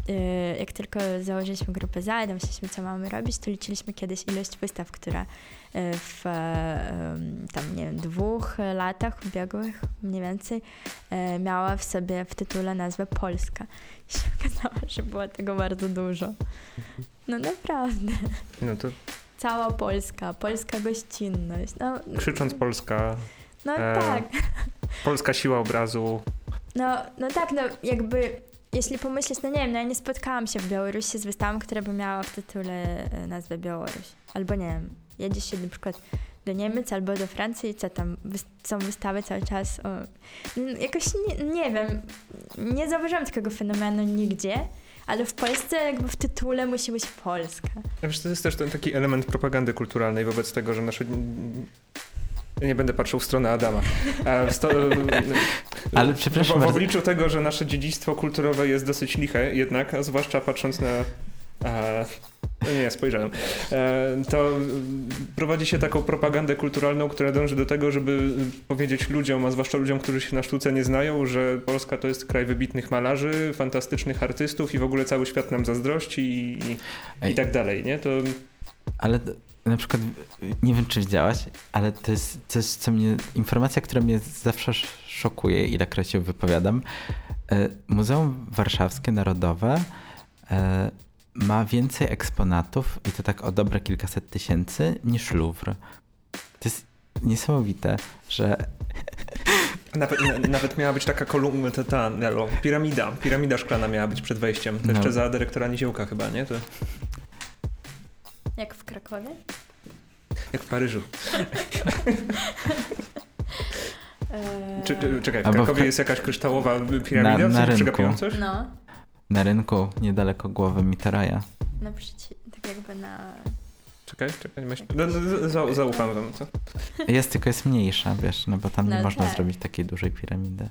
Speaker 4: yy, jak tylko założyliśmy grupę ZA i myśleliśmy, co mamy robić, to liczyliśmy kiedyś ilość wystaw, która yy, w yy, tam, nie wiem, dwóch latach ubiegłych mniej więcej yy, miała w sobie w tytule nazwę Polska. I się okazało, że było tego bardzo dużo. No naprawdę.
Speaker 2: No to
Speaker 4: Cała Polska, polska gościnność. No,
Speaker 2: krzycząc Polska,
Speaker 4: no
Speaker 2: e,
Speaker 4: tak.
Speaker 2: polska siła obrazu.
Speaker 4: No, no tak, no jakby jeśli pomyśleć, no nie wiem, no ja nie spotkałam się w Białorusi z wystawą, która by miała w tytule e, nazwę Białoruś. Albo nie wiem, jedzie się na przykład do Niemiec albo do Francji, co tam są wystawy cały czas. O, mm, jakoś nie, nie wiem, nie zauważyłam takiego fenomenu nigdzie, ale w Polsce jakby w tytule musi być Polska.
Speaker 2: Ja Wiesz, to jest też ten taki element propagandy kulturalnej wobec tego, że nasze... Ja nie będę patrzył w stronę Adama. Sto...
Speaker 3: Ale przepraszam
Speaker 2: w, w
Speaker 3: bardzo.
Speaker 2: obliczu tego, że nasze dziedzictwo kulturowe jest dosyć liche jednak, a zwłaszcza patrząc na... A, nie, spojrzałem. E, to prowadzi się taką propagandę kulturalną, która dąży do tego, żeby powiedzieć ludziom, a zwłaszcza ludziom, którzy się na sztuce nie znają, że Polska to jest kraj wybitnych malarzy, fantastycznych artystów i w ogóle cały świat nam zazdrości i, i, i tak dalej, nie? To
Speaker 3: Ale na przykład, nie wiem czy widziałaś, ale to jest coś, co mnie, informacja, która mnie zawsze sz- szokuje, ilekroć się wypowiadam. E, Muzeum Warszawskie Narodowe e, ma więcej eksponatów, i to tak o dobre kilkaset tysięcy, niż Louvre. To jest niesamowite, że
Speaker 2: Nawet, na- nawet miała być taka kolumna, ta, ta no, piramida, piramida szklana miała być przed wejściem. To
Speaker 3: No.
Speaker 2: jeszcze za dyrektora Niziołka chyba, nie? To
Speaker 4: Jak w Krakowie?
Speaker 2: jak w Paryżu. Czy, czy, czekaj, w
Speaker 3: w
Speaker 2: Krakowie
Speaker 3: Kra-
Speaker 2: jest jakaś kryształowa piramida?
Speaker 3: Na-
Speaker 2: W
Speaker 3: na rynku.
Speaker 2: przegapiłem coś?
Speaker 4: No,
Speaker 3: na rynku niedaleko głowy Mitterraja.
Speaker 4: naprzeciw, tak jakby na...
Speaker 2: Czekaj, czekaj, myśl. No, no, za, zaufam wam, co?
Speaker 3: Jest, tylko jest mniejsza, wiesz, no bo tam nie
Speaker 4: No
Speaker 3: można
Speaker 4: tak.
Speaker 3: zrobić takiej dużej piramidy.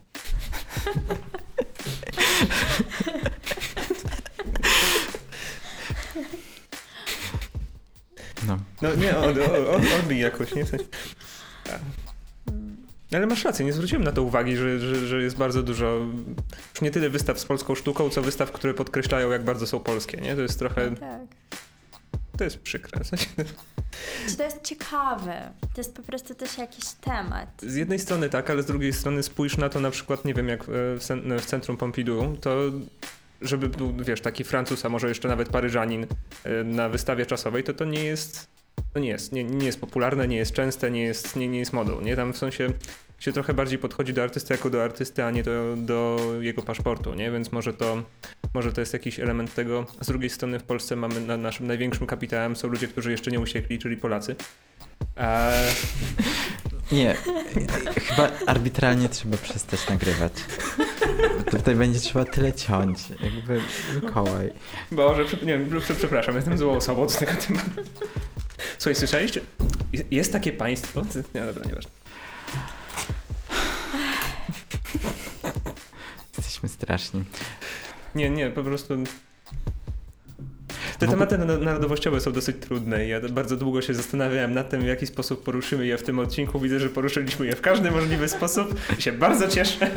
Speaker 3: No.
Speaker 2: No nie, od, od, odbij jakoś, nie? W sensie- Ale masz rację, nie zwróciłem na to uwagi, że, że, że jest bardzo dużo, już nie tyle wystaw z polską sztuką, co wystaw, które podkreślają, jak bardzo są polskie, nie? To jest trochę,
Speaker 4: no tak.
Speaker 2: to jest przykre.
Speaker 4: Czy to jest ciekawe? To jest po prostu też jakiś temat.
Speaker 2: Z jednej strony tak, ale z drugiej strony spójrz na to na przykład, nie wiem, jak e, w centrum Pompidou, to żeby był, wiesz, taki Francuz, a może jeszcze nawet Paryżanin e, na wystawie czasowej, to to nie jest, to nie jest, nie, nie jest popularne, nie jest częste, nie jest, nie, nie jest modą, nie? Tam w sensie się trochę bardziej podchodzi do artysty jako do artysty, a nie do, do jego paszportu, nie? Więc może to, może to jest jakiś element tego. Z drugiej strony w Polsce mamy, na naszym największym kapitałem są ludzie, którzy jeszcze nie usiekli, czyli Polacy. A,
Speaker 3: Nie, chyba arbitralnie trzeba przestać nagrywać. Tutaj będzie trzeba tyle ciąć, jakby Mikołaj.
Speaker 2: Boże, nie, prze, przepraszam, jestem złą osobą do tego tematu. Słuchaj, słyszeliście? Jest- takie państwo... Nie, dobra, nieważne.
Speaker 3: Jesteśmy straszni.
Speaker 2: Nie, nie, po prostu... Te tematy na- narodowościowe są dosyć trudne i ja bardzo długo się zastanawiałem nad tym, w jaki sposób poruszymy je w tym odcinku. Widzę, że poruszyliśmy je w każdy możliwy sposób i się bardzo cieszę.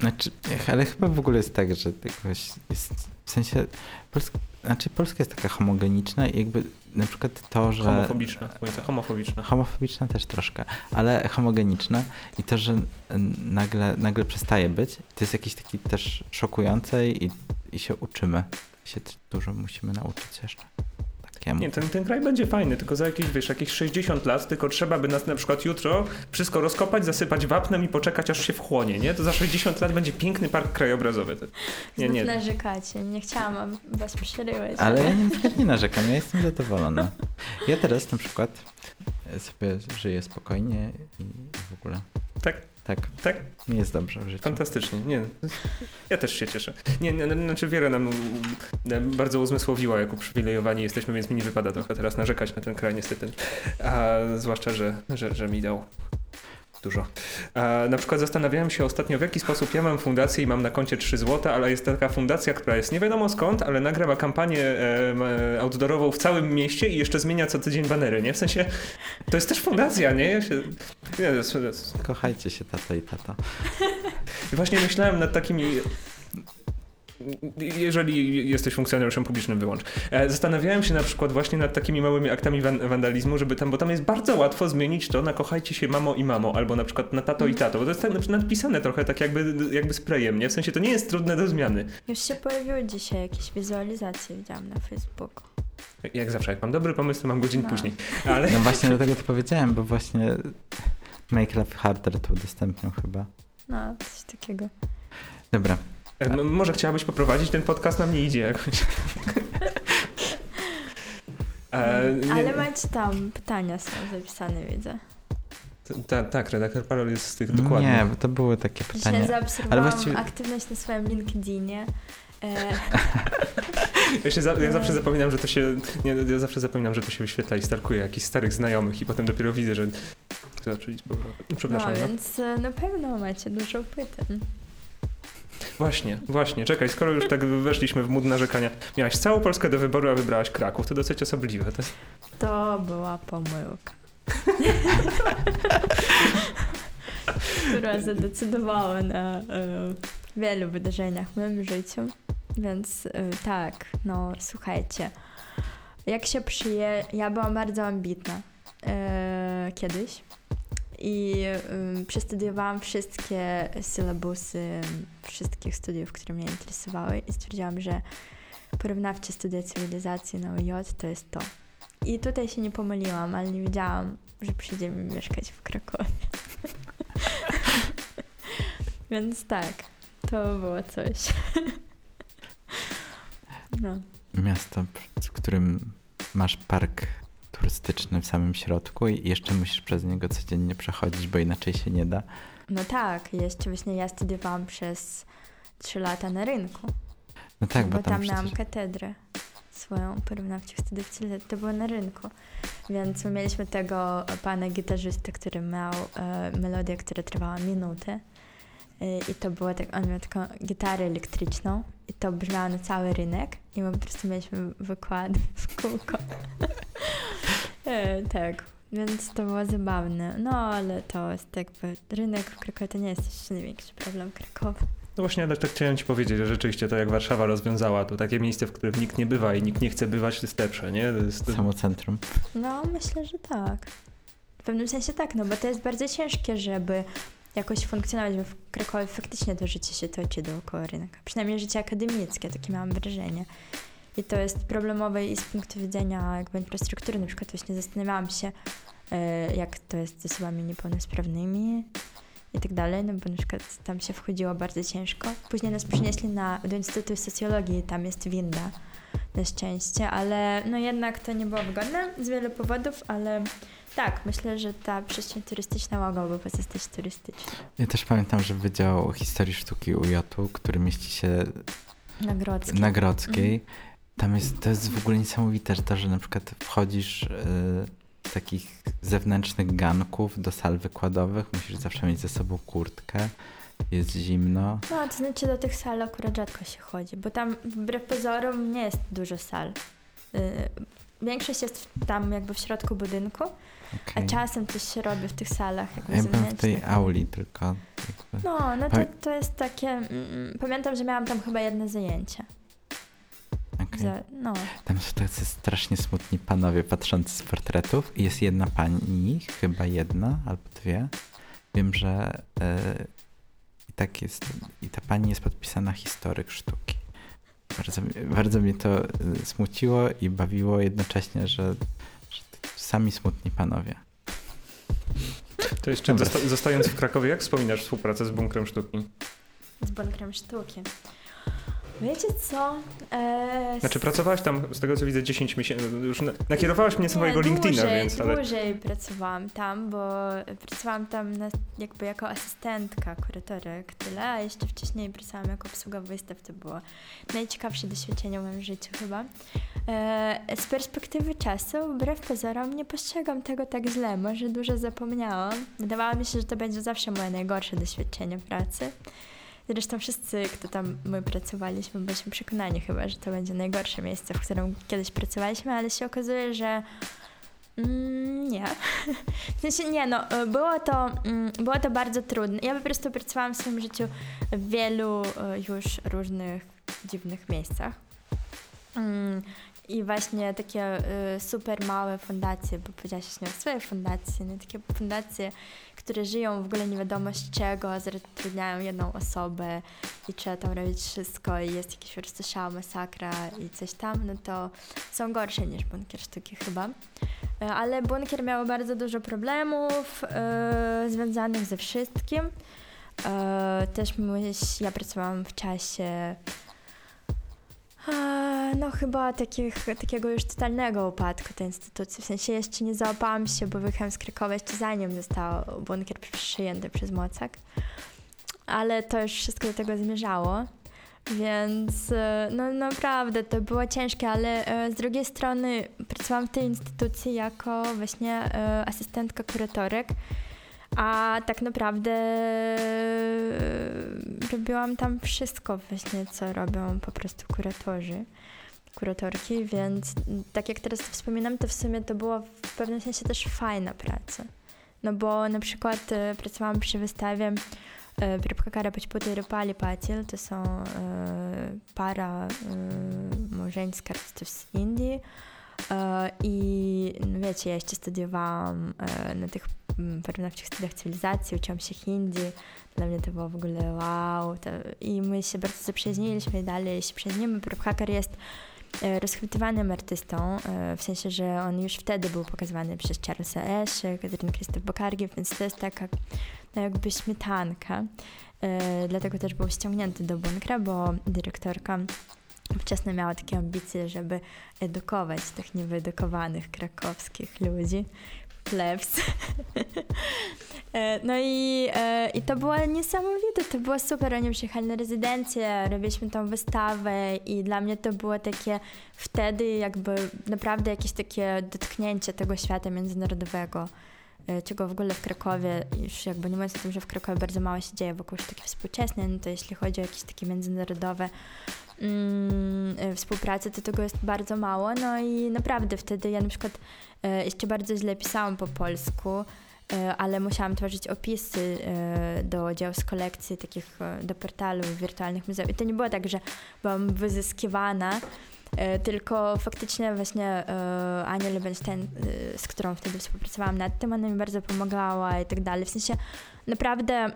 Speaker 3: Znaczy, ale chyba w ogóle jest tak, że jakoś jest, w sensie, Polska, znaczy Polska jest taka homogeniczna i jakby na przykład to, że...
Speaker 2: Homofobiczna, pojęcie homofobiczna.
Speaker 3: Homofobiczna też troszkę, ale homogeniczna i to, że nagle, nagle przestaje być, to jest jakieś taki też szokujące i, i się uczymy. Się dużo musimy nauczyć jeszcze. Takiemu.
Speaker 2: Nie, ten, ten kraj będzie fajny, tylko za jakieś, wiesz, jakieś 60 lat, tylko trzeba by nas na przykład jutro wszystko rozkopać, zasypać wapnem i poczekać, aż się wchłonie, nie? To za 60 lat będzie piękny park krajobrazowy. Nie,
Speaker 4: Znów
Speaker 2: nie.
Speaker 4: narzekacie. Nie chciałam was przerywać.
Speaker 3: Ale ja nie, nie narzekam, ja jestem zadowolona. Ja teraz na przykład sobie żyję spokojnie i w ogóle
Speaker 2: Tak,
Speaker 3: tak,
Speaker 2: tak,
Speaker 3: mi jest dobrze w życiu.
Speaker 2: fantastycznie. Nie, ja też się cieszę. Nie, nie, znaczy wiele nam bardzo uzmysłowiła, jak uprzywilejowani jesteśmy, więc mi nie wypada trochę teraz narzekać na ten kraj niestety. A zwłaszcza, że, że, że mi dał dużo. A na przykład zastanawiałem się ostatnio, w jaki sposób ja mam fundację i mam na koncie 3 zł, ale jest taka fundacja, która jest nie wiadomo skąd, ale nagrała kampanię e, e, outdoorową w całym mieście i jeszcze zmienia co tydzień banery, nie? W sensie, to jest też fundacja, nie? Ja się, nie to jest, to jest,
Speaker 3: Kochajcie się tato i tato.
Speaker 2: i właśnie myślałem nad takimi. Jeżeli jesteś funkcjonariuszem publicznym, wyłącz. E, Zastanawiałem się na przykład właśnie nad takimi małymi aktami wan- wandalizmu, żeby tam, bo tam jest bardzo łatwo zmienić to na kochajcie się mamo i mamo, albo na przykład na tato i tato, bo to jest tak napisane trochę tak jakby, jakby sprayem, nie? W sensie to nie jest trudne do zmiany.
Speaker 4: Już się pojawiły dzisiaj jakieś wizualizacje, widziałam na Facebooku.
Speaker 2: Jak zawsze, jak mam dobry pomysł, to mam godzin
Speaker 4: No.
Speaker 2: później. Ale
Speaker 3: No właśnie dlatego to powiedziałem, bo właśnie Make Life Harder to udostępnią chyba.
Speaker 4: No, coś takiego.
Speaker 3: Dobra,
Speaker 2: e, m- może chciałabyś poprowadzić ten podcast, nam nie idzie jakoś. E, nie-
Speaker 4: Ale macie tam pytania są zapisane, widzę.
Speaker 2: ta- Tak, redaktor Parol jest z tych dokładnie.
Speaker 3: Nie, bo to były takie
Speaker 4: Dzisiaj
Speaker 3: pytania.
Speaker 4: zaobserwowałam
Speaker 3: Ale właściwie-
Speaker 4: aktywność na swoim LinkedInie. E,
Speaker 2: Ja, się za, ja zawsze zapominam, że to się. Nie, ja zawsze zapominam, że to się wyświetla i starkuje jakichś starych znajomych i potem dopiero widzę, że. Chcę zacząć z powrotem.
Speaker 4: no
Speaker 2: Przepraszam. No,
Speaker 4: więc e, na pewno macie dużo pytań.
Speaker 2: Właśnie, właśnie. Czekaj, skoro już tak weszliśmy w mód narzekania. Miałaś całą Polskę do wyboru, a wybrałaś Kraków. To dosyć osobliwe. To jest...
Speaker 4: To była pomyłka. która zadecydowała na e, wielu wydarzeniach w moim życiu. Więc e, tak, no słuchajcie. Jak się przyje... Ja byłam bardzo ambitna e, kiedyś i e, przestudiowałam wszystkie sylabusy wszystkich studiów, które mnie interesowały i stwierdziłam, że porównawcze studia cywilizacji na UJ to jest to. I tutaj się nie pomyliłam, ale nie wiedziałam, że przyjdzie mi mieszkać w Krakowie. Więc tak, to było coś. no.
Speaker 3: Miasto, w którym masz park turystyczny w samym środku i jeszcze musisz przez niego codziennie przechodzić, bo inaczej się nie da.
Speaker 4: no tak, jeszcze właśnie ja studiowałam przez 3 lata na rynku,
Speaker 3: No tak,
Speaker 4: bo,
Speaker 3: bo,
Speaker 4: tam
Speaker 3: przecież...
Speaker 4: miałam katedrę swoją porównawczych studiów cywilizacji, to było na rynku. Więc my mieliśmy tego pana gitarzystę, który miał e, melodię, która trwała minutę. I to było tak, on miał taką gitarę elektryczną i to brzmiało na cały rynek i my po prostu mieliśmy wykłady w kółko. e, tak, więc to było zabawne. No, ale to jest jakby, rynek w Krakowie to nie jest też największy problem Krakowa.
Speaker 2: No właśnie, ale tak chciałem ci powiedzieć, że rzeczywiście to jak Warszawa rozwiązała, to takie miejsce, w którym nikt nie bywa i nikt nie chce bywać, to jest lepsze, nie? To jest,
Speaker 3: Samo centrum.
Speaker 4: No, myślę, że tak. W pewnym sensie tak, no bo to jest bardzo ciężkie, żeby jakoś funkcjonować, bo w Krakowie faktycznie to życie się toczy dookoła rynka. Przynajmniej życie akademickie, takie miałam wrażenie. I to jest problemowe i z punktu widzenia jakby infrastruktury. Na przykład właśnie zastanawiałam się, e, jak to jest z osobami niepełnosprawnymi i tak dalej, no bo na przykład tam się wchodziło bardzo ciężko. Później nas przynieśli na, do Instytutu Socjologii, tam jest winda na szczęście, ale no jednak to nie było wygodne z wielu powodów, ale tak, myślę, że ta przestrzeń turystyczna mogłaby pozostać turystyczna.
Speaker 3: Ja też pamiętam, że Wydział Historii Sztuki UJ-u, który mieści się
Speaker 4: Na Grodzkiej.
Speaker 3: na Grodzkiej, tam jest, to jest w ogóle niesamowite, że to, że na przykład wchodzisz y, z takich zewnętrznych ganków do sal wykładowych, musisz zawsze mieć ze sobą kurtkę, jest zimno.
Speaker 4: No, to znaczy do tych sal akurat rzadko się chodzi, bo tam wbrew pozorom nie jest dużo sal. Y, Większość jest tam jakby w środku budynku, a
Speaker 3: okej.
Speaker 4: czasem coś się robi w tych salach jakby
Speaker 3: Ja byłem w tej auli tylko.
Speaker 4: No, no to,
Speaker 3: Pamię-
Speaker 4: to jest takie... Mm, pamiętam, że miałam tam chyba jedno zajęcie.
Speaker 3: okej.
Speaker 4: Za, no,
Speaker 3: Tam są tacy strasznie smutni panowie patrzący z portretów i jest jedna pani, chyba jedna albo dwie. Wiem, że y, i tak jest, i ta pani jest podpisana historyk sztuki. Bardzo, bardzo mnie to y, smuciło i bawiło jednocześnie, że sami smutni panowie.
Speaker 2: To jeszcze zosta zostając w Krakowie, jak wspominasz współpracę z Bunkrem Sztuki?
Speaker 4: z bunkrem sztuki. Wiecie co? E,
Speaker 2: Znaczy pracowałaś tam, z tego co widzę, 10 miesięcy, już na, nakierowałaś mnie
Speaker 4: Nie,
Speaker 2: swojego LinkedIna,
Speaker 4: dłużej,
Speaker 2: więc ale...
Speaker 4: dłużej pracowałam tam, bo pracowałam tam na, jakby jako asystentka kuratorek, tyle, a jeszcze wcześniej pracowałam jako obsługa wystaw, to było najciekawsze doświadczenie w moim życiu chyba. E, z perspektywy czasu, wbrew pozorom, nie postrzegam tego tak źle, może dużo zapomniałam. Wydawało mi się, że to będzie zawsze moje najgorsze doświadczenie pracy. Zresztą wszyscy, kto tam my pracowaliśmy, byliśmy przekonani chyba, że to będzie najgorsze miejsce, w którym kiedyś pracowaliśmy, ale się okazuje, że mm, nie. W sensie nie, no, y, było to, mm, było to bardzo trudne. Ja po prostu pracowałam w swoim życiu w wielu y, już różnych dziwnych miejscach. I właśnie takie y, super małe fundacje, bo powiedziałaś właśnie o swojej fundacji, no, takie fundacje, które żyją w ogóle nie wiadomo z czego, zatrudniają jedną osobę i trzeba tam robić wszystko i jest jakaś po prostu szała, masakra i coś tam, no to są gorsze niż bunkier sztuki chyba. E, Ale bunkier miał bardzo dużo problemów e, związanych ze wszystkim. E, też myśl, ja pracowałam w czasie No chyba takich, takiego już totalnego upadku tej instytucji. W sensie jeszcze nie załapałam się, bo wyjechałam z Krakowa jeszcze zanim został bunkier przyjęty przez Mocek. Ale to już wszystko do tego zmierzało. Więc e, no naprawdę to było ciężkie, ale e, z drugiej strony pracowałam w tej instytucji jako właśnie e, asystentka kuratorek, a tak naprawdę e, robiłam tam wszystko właśnie, co robią po prostu kuratorzy, kuratorki, więc tak jak teraz wspominam, to w sumie to była w pewnym sensie też fajna praca. No bo na przykład e, pracowałam przy wystawie e, Próbka kara być pali patil, to są para małżeńska artystów z Indii, E, I no wiecie, ja jeszcze studiowałam e, na tych mm, porównawczych studiach cywilizacji, uczyłam się hindi. Dla mnie to było w ogóle wow. To, I my się bardzo zaprzyjaźniliśmy i dalej się przyjaźnimy. Prabhakar jest e, rozchwytywanym artystą, w sensie, że on już wtedy był pokazywany przez Charlesa Eshe, Katrin Krzysztof Bokargiew, więc to jest taka no jakby śmietanka. Dlatego też był ściągnięty do bunkra, bo dyrektorka wczesno miała takie ambicje, żeby edukować tych niewyedukowanych krakowskich ludzi, plebs. E, No i, e, i to było niesamowite, to było super. Oni przyjechali na rezydencję, robiliśmy tą wystawę i dla mnie to było takie wtedy jakby naprawdę jakieś takie dotknięcie tego świata międzynarodowego, e, czego w ogóle w Krakowie, już jakby nie mówiąc o tym, że w Krakowie bardzo mało się dzieje wokół sztuki współczesnej, no to jeśli chodzi o jakieś takie międzynarodowe mm, współpracy, to tego jest bardzo mało. No i naprawdę wtedy ja na przykład e, jeszcze bardzo źle pisałam po polsku, e, ale musiałam tworzyć opisy e, do dzieł z kolekcji, takich do portalu wirtualnych muzeów. I to nie było tak, że byłam wyzyskiwana, tylko faktycznie właśnie Ania Lebenstein, z którą wtedy współpracowałam nad tym, ona mi bardzo pomagała i tak dalej. W sensie naprawdę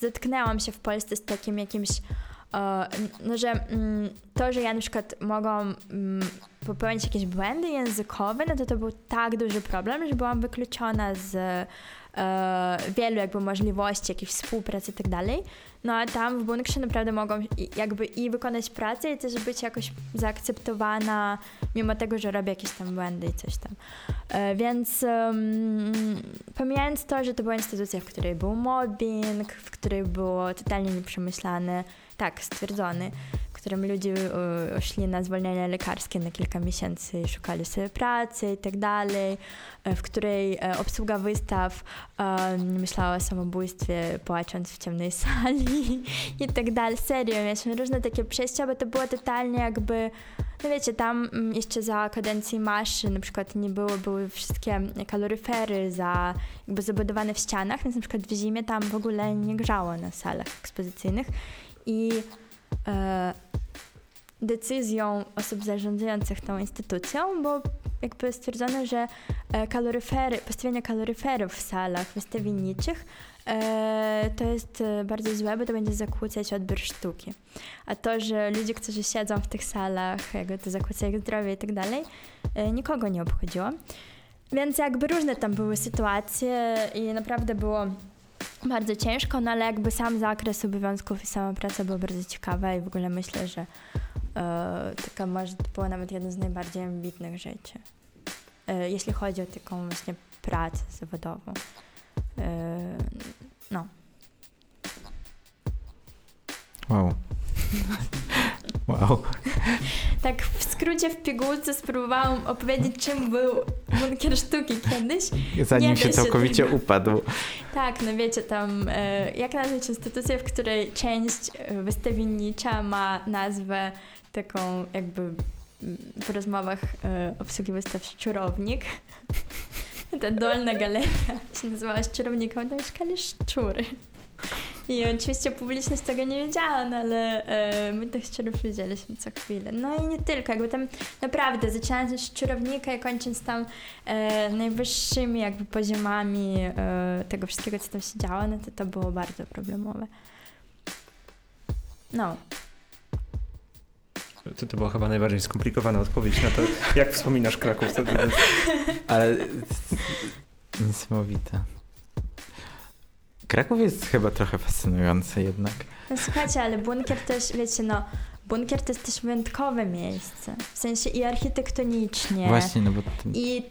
Speaker 4: zetknęłam się w Polsce z takim jakimś no, że mm, to, że ja na przykład mogłam mm, popełnić jakieś błędy językowe, no to to był tak duży problem, że byłam wykluczona z e, wielu jakby możliwości, jakiejś współpracy i tak dalej. No a tam w bunkrze naprawdę mogłam jakby i wykonać pracę i też być jakoś zaakceptowana, mimo tego, że robię jakieś tam błędy i coś tam. E, więc um, pomijając to, że to była instytucja, w której był mobbing, w której było totalnie nieprzemyślane, tak, stwierdzony, którym ludzie szli na zwolnienie lekarskie na kilka miesięcy szukali sobie pracy i tak dalej, e, w której e, obsługa wystaw e, myślała o samobójstwie płacząc w ciemnej sali i tak dalej. Serio, mieliśmy różne takie przejścia, bo to było totalnie jakby no wiecie, tam mm, jeszcze za kadencji Maszy na przykład nie było, były wszystkie kaloryfery za, jakby zabudowane w ścianach, więc na przykład w zimie tam w ogóle nie grzało na salach ekspozycyjnych i e, decyzją osób zarządzających tą instytucją, bo jakby stwierdzono, że e, kaloryfery, postawienie kaloryferów w salach wystawienniczych e, to jest e, bardzo złe, bo to będzie zakłócać odbiór sztuki. A to, że ludzie, którzy siedzą w tych salach, jakby to zakłóca ich zdrowie i tak dalej, e, nikogo nie obchodziło. Więc jakby różne tam były sytuacje i naprawdę było bardzo ciężko, no ale jakby sam zakres obowiązków i sama praca była bardzo ciekawa i w ogóle myślę, że e, taka może to była nawet jedna z najbardziej ambitnych rzeczy, e, jeśli chodzi o taką właśnie pracę zawodową. E, no.
Speaker 3: Wow. Wow.
Speaker 4: Tak w skrócie, w pigułce spróbowałam opowiedzieć, czym był bunkier sztuki kiedyś.
Speaker 3: Zanim
Speaker 4: Nie
Speaker 3: się
Speaker 4: da się
Speaker 3: całkowicie
Speaker 4: tego.
Speaker 3: upadł.
Speaker 4: Tak, no wiecie, tam e, jak nazwać instytucję, w której część e, wystawiennicza ma nazwę taką jakby mm, w rozmowach e, obsługi wystaw szczurownik. Ta dolna galeria się nazywała szczurowniką, tam mieszkali szczury. I oczywiście publiczność tego nie wiedziała, no ale e, my tych szczurów widzieliśmy co chwilę. No i nie tylko, jakby tam naprawdę zaczynając od szczurownika i kończąc tam e, najwyższymi jakby poziomami e, tego wszystkiego, co tam się działo, no to to było bardzo problemowe. No,
Speaker 2: To, to była chyba najbardziej skomplikowana odpowiedź na to, jak wspominasz Kraków. To, to,
Speaker 3: Ale niesamowite. Kraków jest chyba trochę fascynujący jednak.
Speaker 4: no słuchajcie, ale bunkier też, wiecie, no bunkier to jest też wyjątkowe miejsce, w sensie i architektonicznie.
Speaker 3: Właśnie, no bo
Speaker 4: I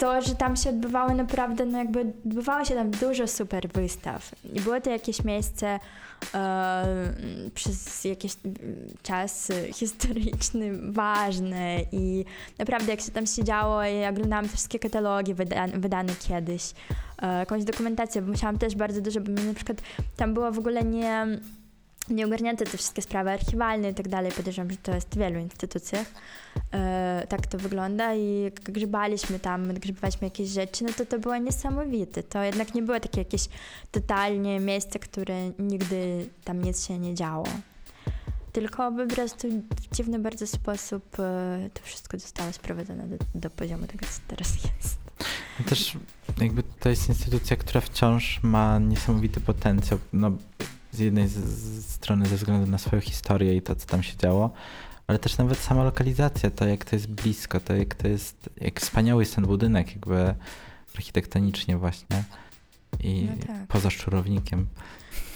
Speaker 4: to, że tam się odbywało naprawdę, no jakby odbywało się tam dużo super wystaw. I było to jakieś miejsce e, przez jakiś czas historyczny ważne i naprawdę jak się tam siedziało i oglądałam wszystkie katalogi wydane, wydane kiedyś, e, jakąś dokumentację, bo musiałam też bardzo dużo, bo na przykład tam było w ogóle nie nie ogarnięte te wszystkie sprawy archiwalne i tak dalej. Podejrzewam, że to jest w wielu instytucjach. E, tak to wygląda i grzebaliśmy tam, grzebaliśmy jakieś rzeczy, no to to było niesamowite. To jednak nie było takie jakieś totalnie miejsce, które nigdy tam nic się nie działo. Tylko po prostu w dziwny bardzo sposób e, to wszystko zostało sprowadzone do, do poziomu tego, co teraz jest.
Speaker 3: też jakby to jest instytucja, która wciąż ma niesamowity potencjał. No, z jednej z, z strony ze względu na swoją historię i to, co tam się działo, ale też nawet sama lokalizacja, to jak to jest blisko, to jak to jest, jak wspaniały jest ten budynek, jakby architektonicznie właśnie i
Speaker 4: No tak.
Speaker 3: poza szczurownikiem.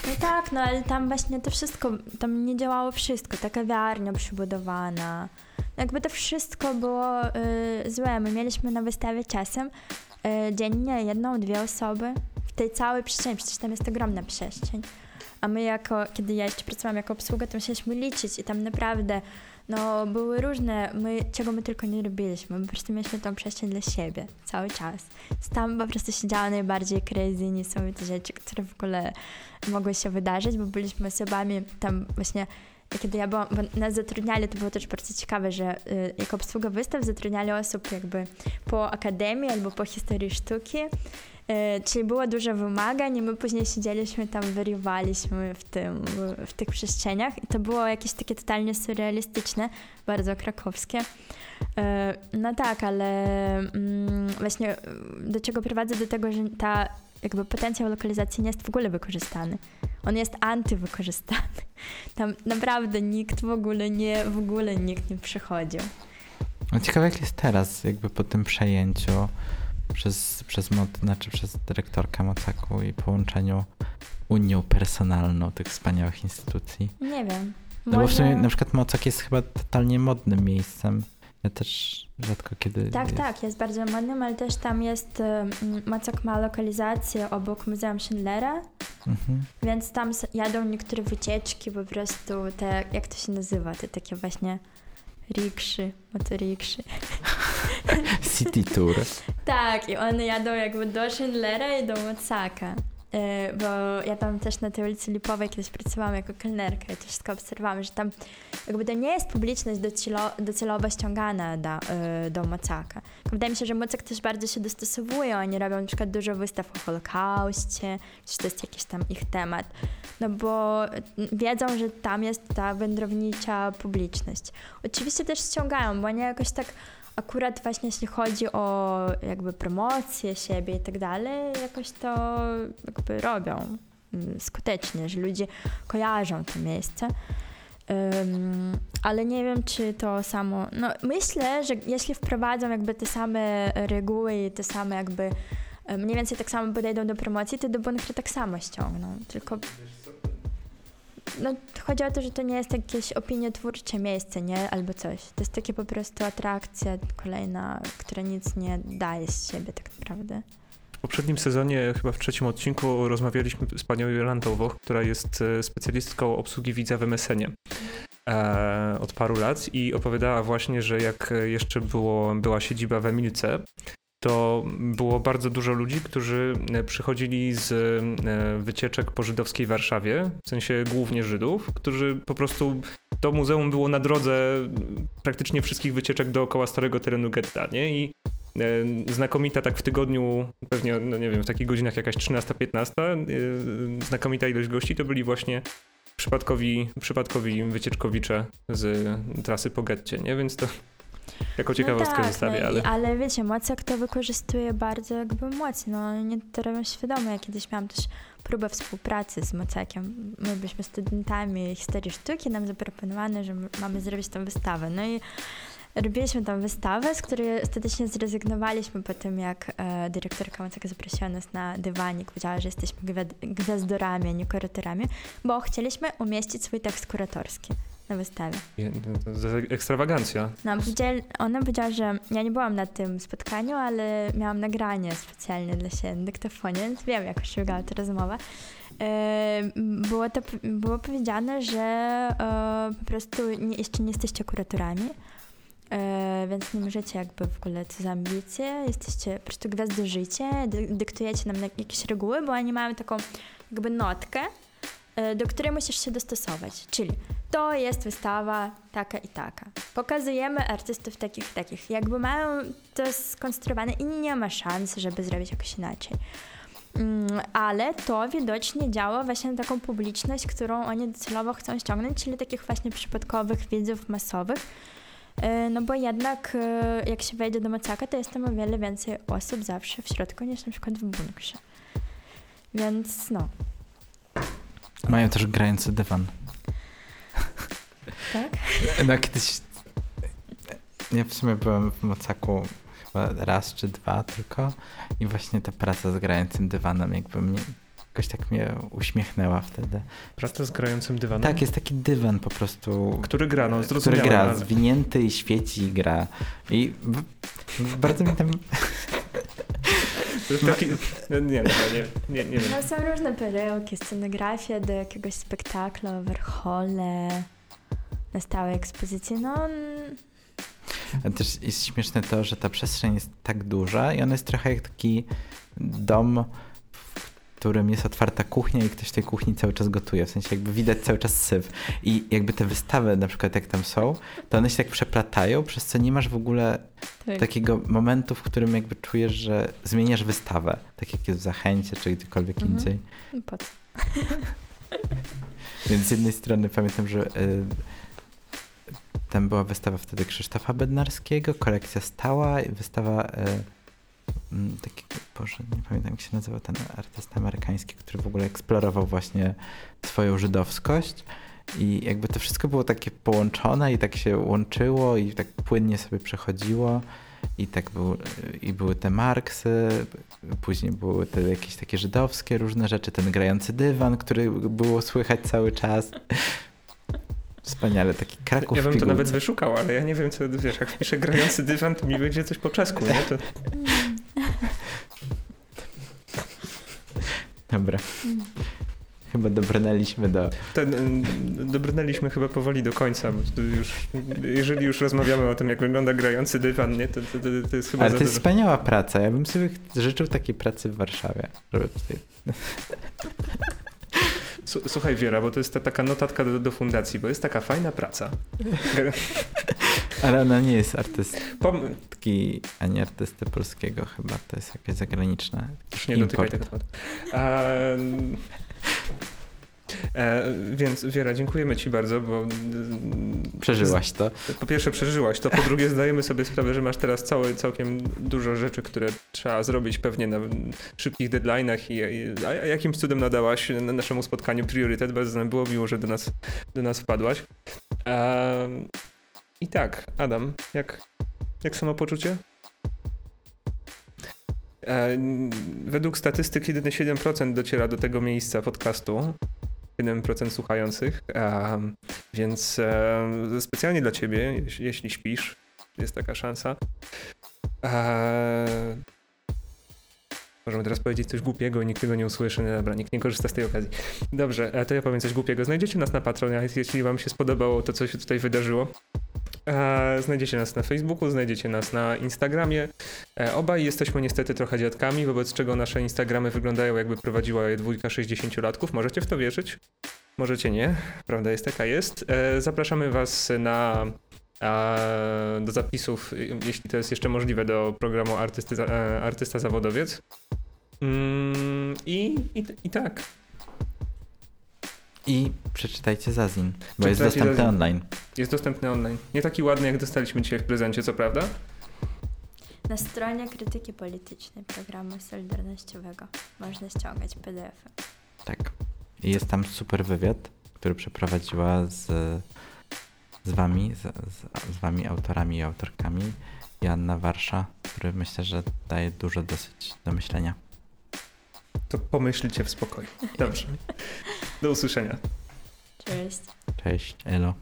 Speaker 4: No tak, no ale tam właśnie to wszystko, tam nie działało wszystko, ta kawiarnia przybudowana. Jakby to wszystko było y, złe. My mieliśmy na wystawie czasem y, dziennie jedną, dwie osoby w tej całej przestrzeni, przecież tam jest ogromna przestrzeń. A my jako, kiedy ja jeszcze pracowałam jako obsługa, to musieliśmy liczyć i tam naprawdę no, były różne, my, czego my tylko nie robiliśmy. My po prostu mieliśmy tą przestrzeń dla siebie cały czas. Tam po prostu się działy najbardziej crazy, niesamowite rzeczy, które w ogóle mogły się wydarzyć, bo byliśmy osobami tam właśnie kiedy ja byłam, bo nas zatrudniali, to było też bardzo ciekawe, że y, jako obsługa wystaw zatrudniali osób jakby po akademii albo po historii sztuki, czyli było dużo wymagań i my później siedzieliśmy tam, wariowaliśmy w, tym, w tych przestrzeniach i to było jakieś takie totalnie surrealistyczne, bardzo krakowskie. Y, no tak, ale mm, właśnie y, do czego prowadzę? Do tego, że ta jakby potencjał lokalizacji nie jest w ogóle wykorzystany. On jest antywykorzystany. Tam naprawdę nikt w ogóle nie, w ogóle nikt nie przychodził.
Speaker 3: No ciekawe jak jest teraz, jakby po tym przejęciu przez, przez, mod, znaczy przez dyrektorkę Mocaku i połączeniu unią personalną tych wspaniałych instytucji.
Speaker 4: Nie wiem.
Speaker 3: No bo w sumie na przykład Mocak jest chyba totalnie modnym miejscem. Ja też rzadko kiedy...
Speaker 4: Tak,
Speaker 3: jest.
Speaker 4: tak, jest bardzo modnym, ale też tam jest, Mocak ma lokalizację obok Muzeum Schindlera,
Speaker 3: Mhm.
Speaker 4: więc tam jadą niektóre wycieczki, po prostu te, jak to się nazywa, te takie właśnie rikszy, motorikszy.
Speaker 3: City Tour.
Speaker 4: Tak, i one jadą jakby do Schindlera i do Mocaka. E, Bo ja tam też na tej ulicy Lipowej kiedyś pracowałam jako kelnerka i to wszystko obserwowałam, że tam jakby to nie jest publiczność docelo, docelowo ściągana do, e, do Mocaka. Wydaje mi się, że Mocak też bardzo się dostosowuje. Oni robią na przykład dużo wystaw o Holokauście, czy to jest jakiś tam ich temat. No bo wiedzą, że tam jest ta wędrownicza publiczność. Oczywiście też ściągają, bo oni jakoś tak akurat właśnie jeśli chodzi o jakby promocję siebie i tak dalej, jakoś to jakby robią mm, skutecznie, że ludzie kojarzą to miejsce. Ym, ale nie wiem, czy to samo. No, myślę, że jeśli wprowadzą jakby te same reguły i te same jakby mniej więcej tak samo podejdą do promocji, to do bunkry tak samo ściągną. Tylko no, chodzi o to, że to nie jest jakieś opiniotwórcze miejsce, nie? Albo coś. To jest takie po prostu atrakcja kolejna, która nic nie daje z siebie tak naprawdę.
Speaker 2: W poprzednim sezonie, chyba w trzecim odcinku, rozmawialiśmy z panią Jolantą Woch, która jest e, specjalistką obsługi widza w MSN-ie e, od paru lat i opowiadała właśnie, że jak jeszcze było, była siedziba w Emilce, to było bardzo dużo ludzi, którzy e, przychodzili z e, wycieczek po żydowskiej Warszawie, w sensie głównie Żydów, którzy po prostu to muzeum było na drodze praktycznie wszystkich wycieczek dookoła starego terenu getta, nie? I e, znakomita tak w tygodniu, pewnie, no nie wiem, w takich godzinach jakaś 13-15, e, znakomita ilość gości to byli właśnie przypadkowi, przypadkowi wycieczkowicze z trasy po getcie, nie? Więc to jako ciekawostkę
Speaker 4: no tak,
Speaker 2: zostawię,
Speaker 4: no,
Speaker 2: ale...
Speaker 4: i- ale wiecie, Mocek to wykorzystuje bardzo jakby mocno. Nie to robią świadomie. Ja kiedyś miałam też próbę współpracy z Mocekiem. My byliśmy studentami historii sztuki, nam zaproponowano, że mamy zrobić tą wystawę. No i robiliśmy tą wystawę, z której ostatecznie zrezygnowaliśmy po tym, jak e, dyrektorka Moceka zaprosiła nas na dywanik. Powiedziała, że jesteśmy gwiad- gwiazdorami, a nie kuratorami, bo chcieliśmy umieścić swój tekst kuratorski. Na wystawie.
Speaker 2: Jest Ekstrawagancja.
Speaker 4: No, ona powiedziała, że ja nie byłam na tym spotkaniu, ale miałam nagranie specjalnie dla siebie na dyktofonie, więc wiem, jak przebiegała ta rozmowa. E, Było, to, było powiedziane, że e, po prostu nie, jeszcze nie jesteście kuratorami, e, więc nie możecie jakby w ogóle co za ambicje, jesteście po prostu gwiazdożycie, dy, dyktujecie nam jakieś reguły, bo oni mają taką jakby notkę, do której musisz się dostosować, czyli to jest wystawa taka i taka. Pokazujemy artystów takich i takich. Jakby mają to skonstruowane i nie ma szans, żeby zrobić jakoś inaczej. Mm, Ale to widocznie działa właśnie na taką publiczność, którą oni docelowo chcą ściągnąć, czyli takich właśnie przypadkowych widzów masowych. E, No bo jednak e, jak się wejdzie do Macaka, to jest tam o wiele więcej osób zawsze w środku niż na przykład w bunkrze. Więc no,
Speaker 3: Mają też grający dywan.
Speaker 4: tak?
Speaker 3: No kiedyś... Ja w sumie byłem w Mocaku chyba raz czy dwa tylko i właśnie ta praca z grającym dywanem jakby mnie jakoś tak mnie uśmiechnęła wtedy.
Speaker 2: Praca z grającym dywanem.
Speaker 3: Tak, jest taki dywan po prostu,
Speaker 2: Który gra, no
Speaker 3: który gra,
Speaker 2: ale-
Speaker 3: zwinięty i świeci i gra. I bardzo mi tam...
Speaker 2: Taki... Nie, nie, nie, nie, nie wiem.
Speaker 4: No są różne perełki, scenografia do jakiegoś spektaklu, Warhole, na stałej ekspozycji, no...
Speaker 3: Ale też jest śmieszne to, że ta przestrzeń jest tak duża i ona jest trochę jak taki dom, którym jest otwarta kuchnia i ktoś w tej kuchni cały czas gotuje. W sensie jakby widać cały czas syf. I jakby te wystawy na przykład jak tam są, to one się tak przeplatają, przez co nie masz w ogóle
Speaker 4: Tak.
Speaker 3: takiego momentu, w którym jakby czujesz, że zmieniasz wystawę. Tak jak jest w Zachęcie czy gdziekolwiek
Speaker 4: Mhm.
Speaker 3: indziej.
Speaker 4: Po co?
Speaker 3: Więc z jednej strony pamiętam, że y, tam była wystawa wtedy Krzysztofa Bednarskiego, kolekcja stała, wystawa mm, takiego, Boże, nie pamiętam jak się nazywał ten artysta amerykański, który w ogóle eksplorował właśnie swoją żydowskość. I jakby to wszystko było takie połączone i tak się łączyło i tak płynnie sobie przechodziło. I tak był, i były te Marksy, później były te jakieś takie żydowskie różne rzeczy, ten grający dywan, który było słychać cały czas. Wspaniale, taki Kraków
Speaker 2: Ja bym to nawet wyszukał, ale ja nie wiem, co wiesz, jak wpiszę grający dywan, to mi będzie coś po czesku, nie? To...
Speaker 3: Dobra. Chyba dobrnęliśmy do...
Speaker 2: Ten, y, dobrnęliśmy chyba powoli do końca, bo już, jeżeli już rozmawiamy o tym, jak wygląda grający dywan, nie, to, to, to, to jest chyba
Speaker 3: Ale to jest
Speaker 2: dużo.
Speaker 3: wspaniała praca. Ja bym sobie życzył takiej pracy w Warszawie. Żeby tutaj...
Speaker 2: Słuchaj Wiera, bo to jest ta taka notatka do, do fundacji, bo jest taka fajna praca.
Speaker 3: Ale ona nie jest artystki, ani artysty polskiego chyba. To jest jakieś zagraniczne.
Speaker 2: Już nie dotykaj
Speaker 3: Import.
Speaker 2: tego tematu. A, e, więc Wiera, dziękujemy Ci bardzo, bo mm,
Speaker 3: Przeżyłaś to.
Speaker 2: po pierwsze przeżyłaś to, po drugie zdajemy sobie sprawę, że masz teraz całe, całkiem dużo rzeczy, które trzeba zrobić pewnie na szybkich deadline'ach i, i a jakimś cudem nadałaś na naszemu spotkaniu priorytet, bardzo nam było miło, że do nas, do nas wpadłaś. Em, I tak, Adam, jak, jak samopoczucie? E, według statystyk jedynie 7% dociera do tego miejsca podcastu. 7% słuchających. Em, więc e, specjalnie dla ciebie, jeśli, jeśli śpisz, jest taka szansa. Możemy teraz powiedzieć coś głupiego i nikt tego nie usłyszy. No dobra, nikt nie korzysta z tej okazji. Dobrze, e, to ja powiem coś głupiego. Znajdziecie nas na Patronite, jeśli wam się spodobało to, co się tutaj wydarzyło. E, znajdziecie nas na Facebooku, znajdziecie nas na Instagramie. E, obaj jesteśmy niestety trochę dziadkami, wobec czego nasze Instagramy wyglądają jakby prowadziła je dwójka 60-latków. Możecie w to wierzyć? Możecie nie. Prawda jest taka jest. E, zapraszamy was na do zapisów, jeśli to jest jeszcze możliwe, do programu Artysty, Artysta Zawodowiec. Mm, i, i, I tak.
Speaker 3: I przeczytajcie Zazin, bo jest dostępny
Speaker 2: Zazin.
Speaker 3: online.
Speaker 2: Jest dostępny online. Nie taki ładny, jak dostaliśmy dzisiaj w prezencie, co prawda?
Speaker 4: Na stronie krytyki politycznej programu Solidarnościowego można ściągać PDF-y.
Speaker 3: Tak. I jest tam super wywiad, który przeprowadziła z, z wami, z, z, z wami autorami i autorkami Joanna Warsza, który myślę, że daje dużo dosyć do myślenia.
Speaker 2: To pomyślcie w spokoju. Dobrze. Do usłyszenia.
Speaker 4: Cześć.
Speaker 3: Cześć, Elo.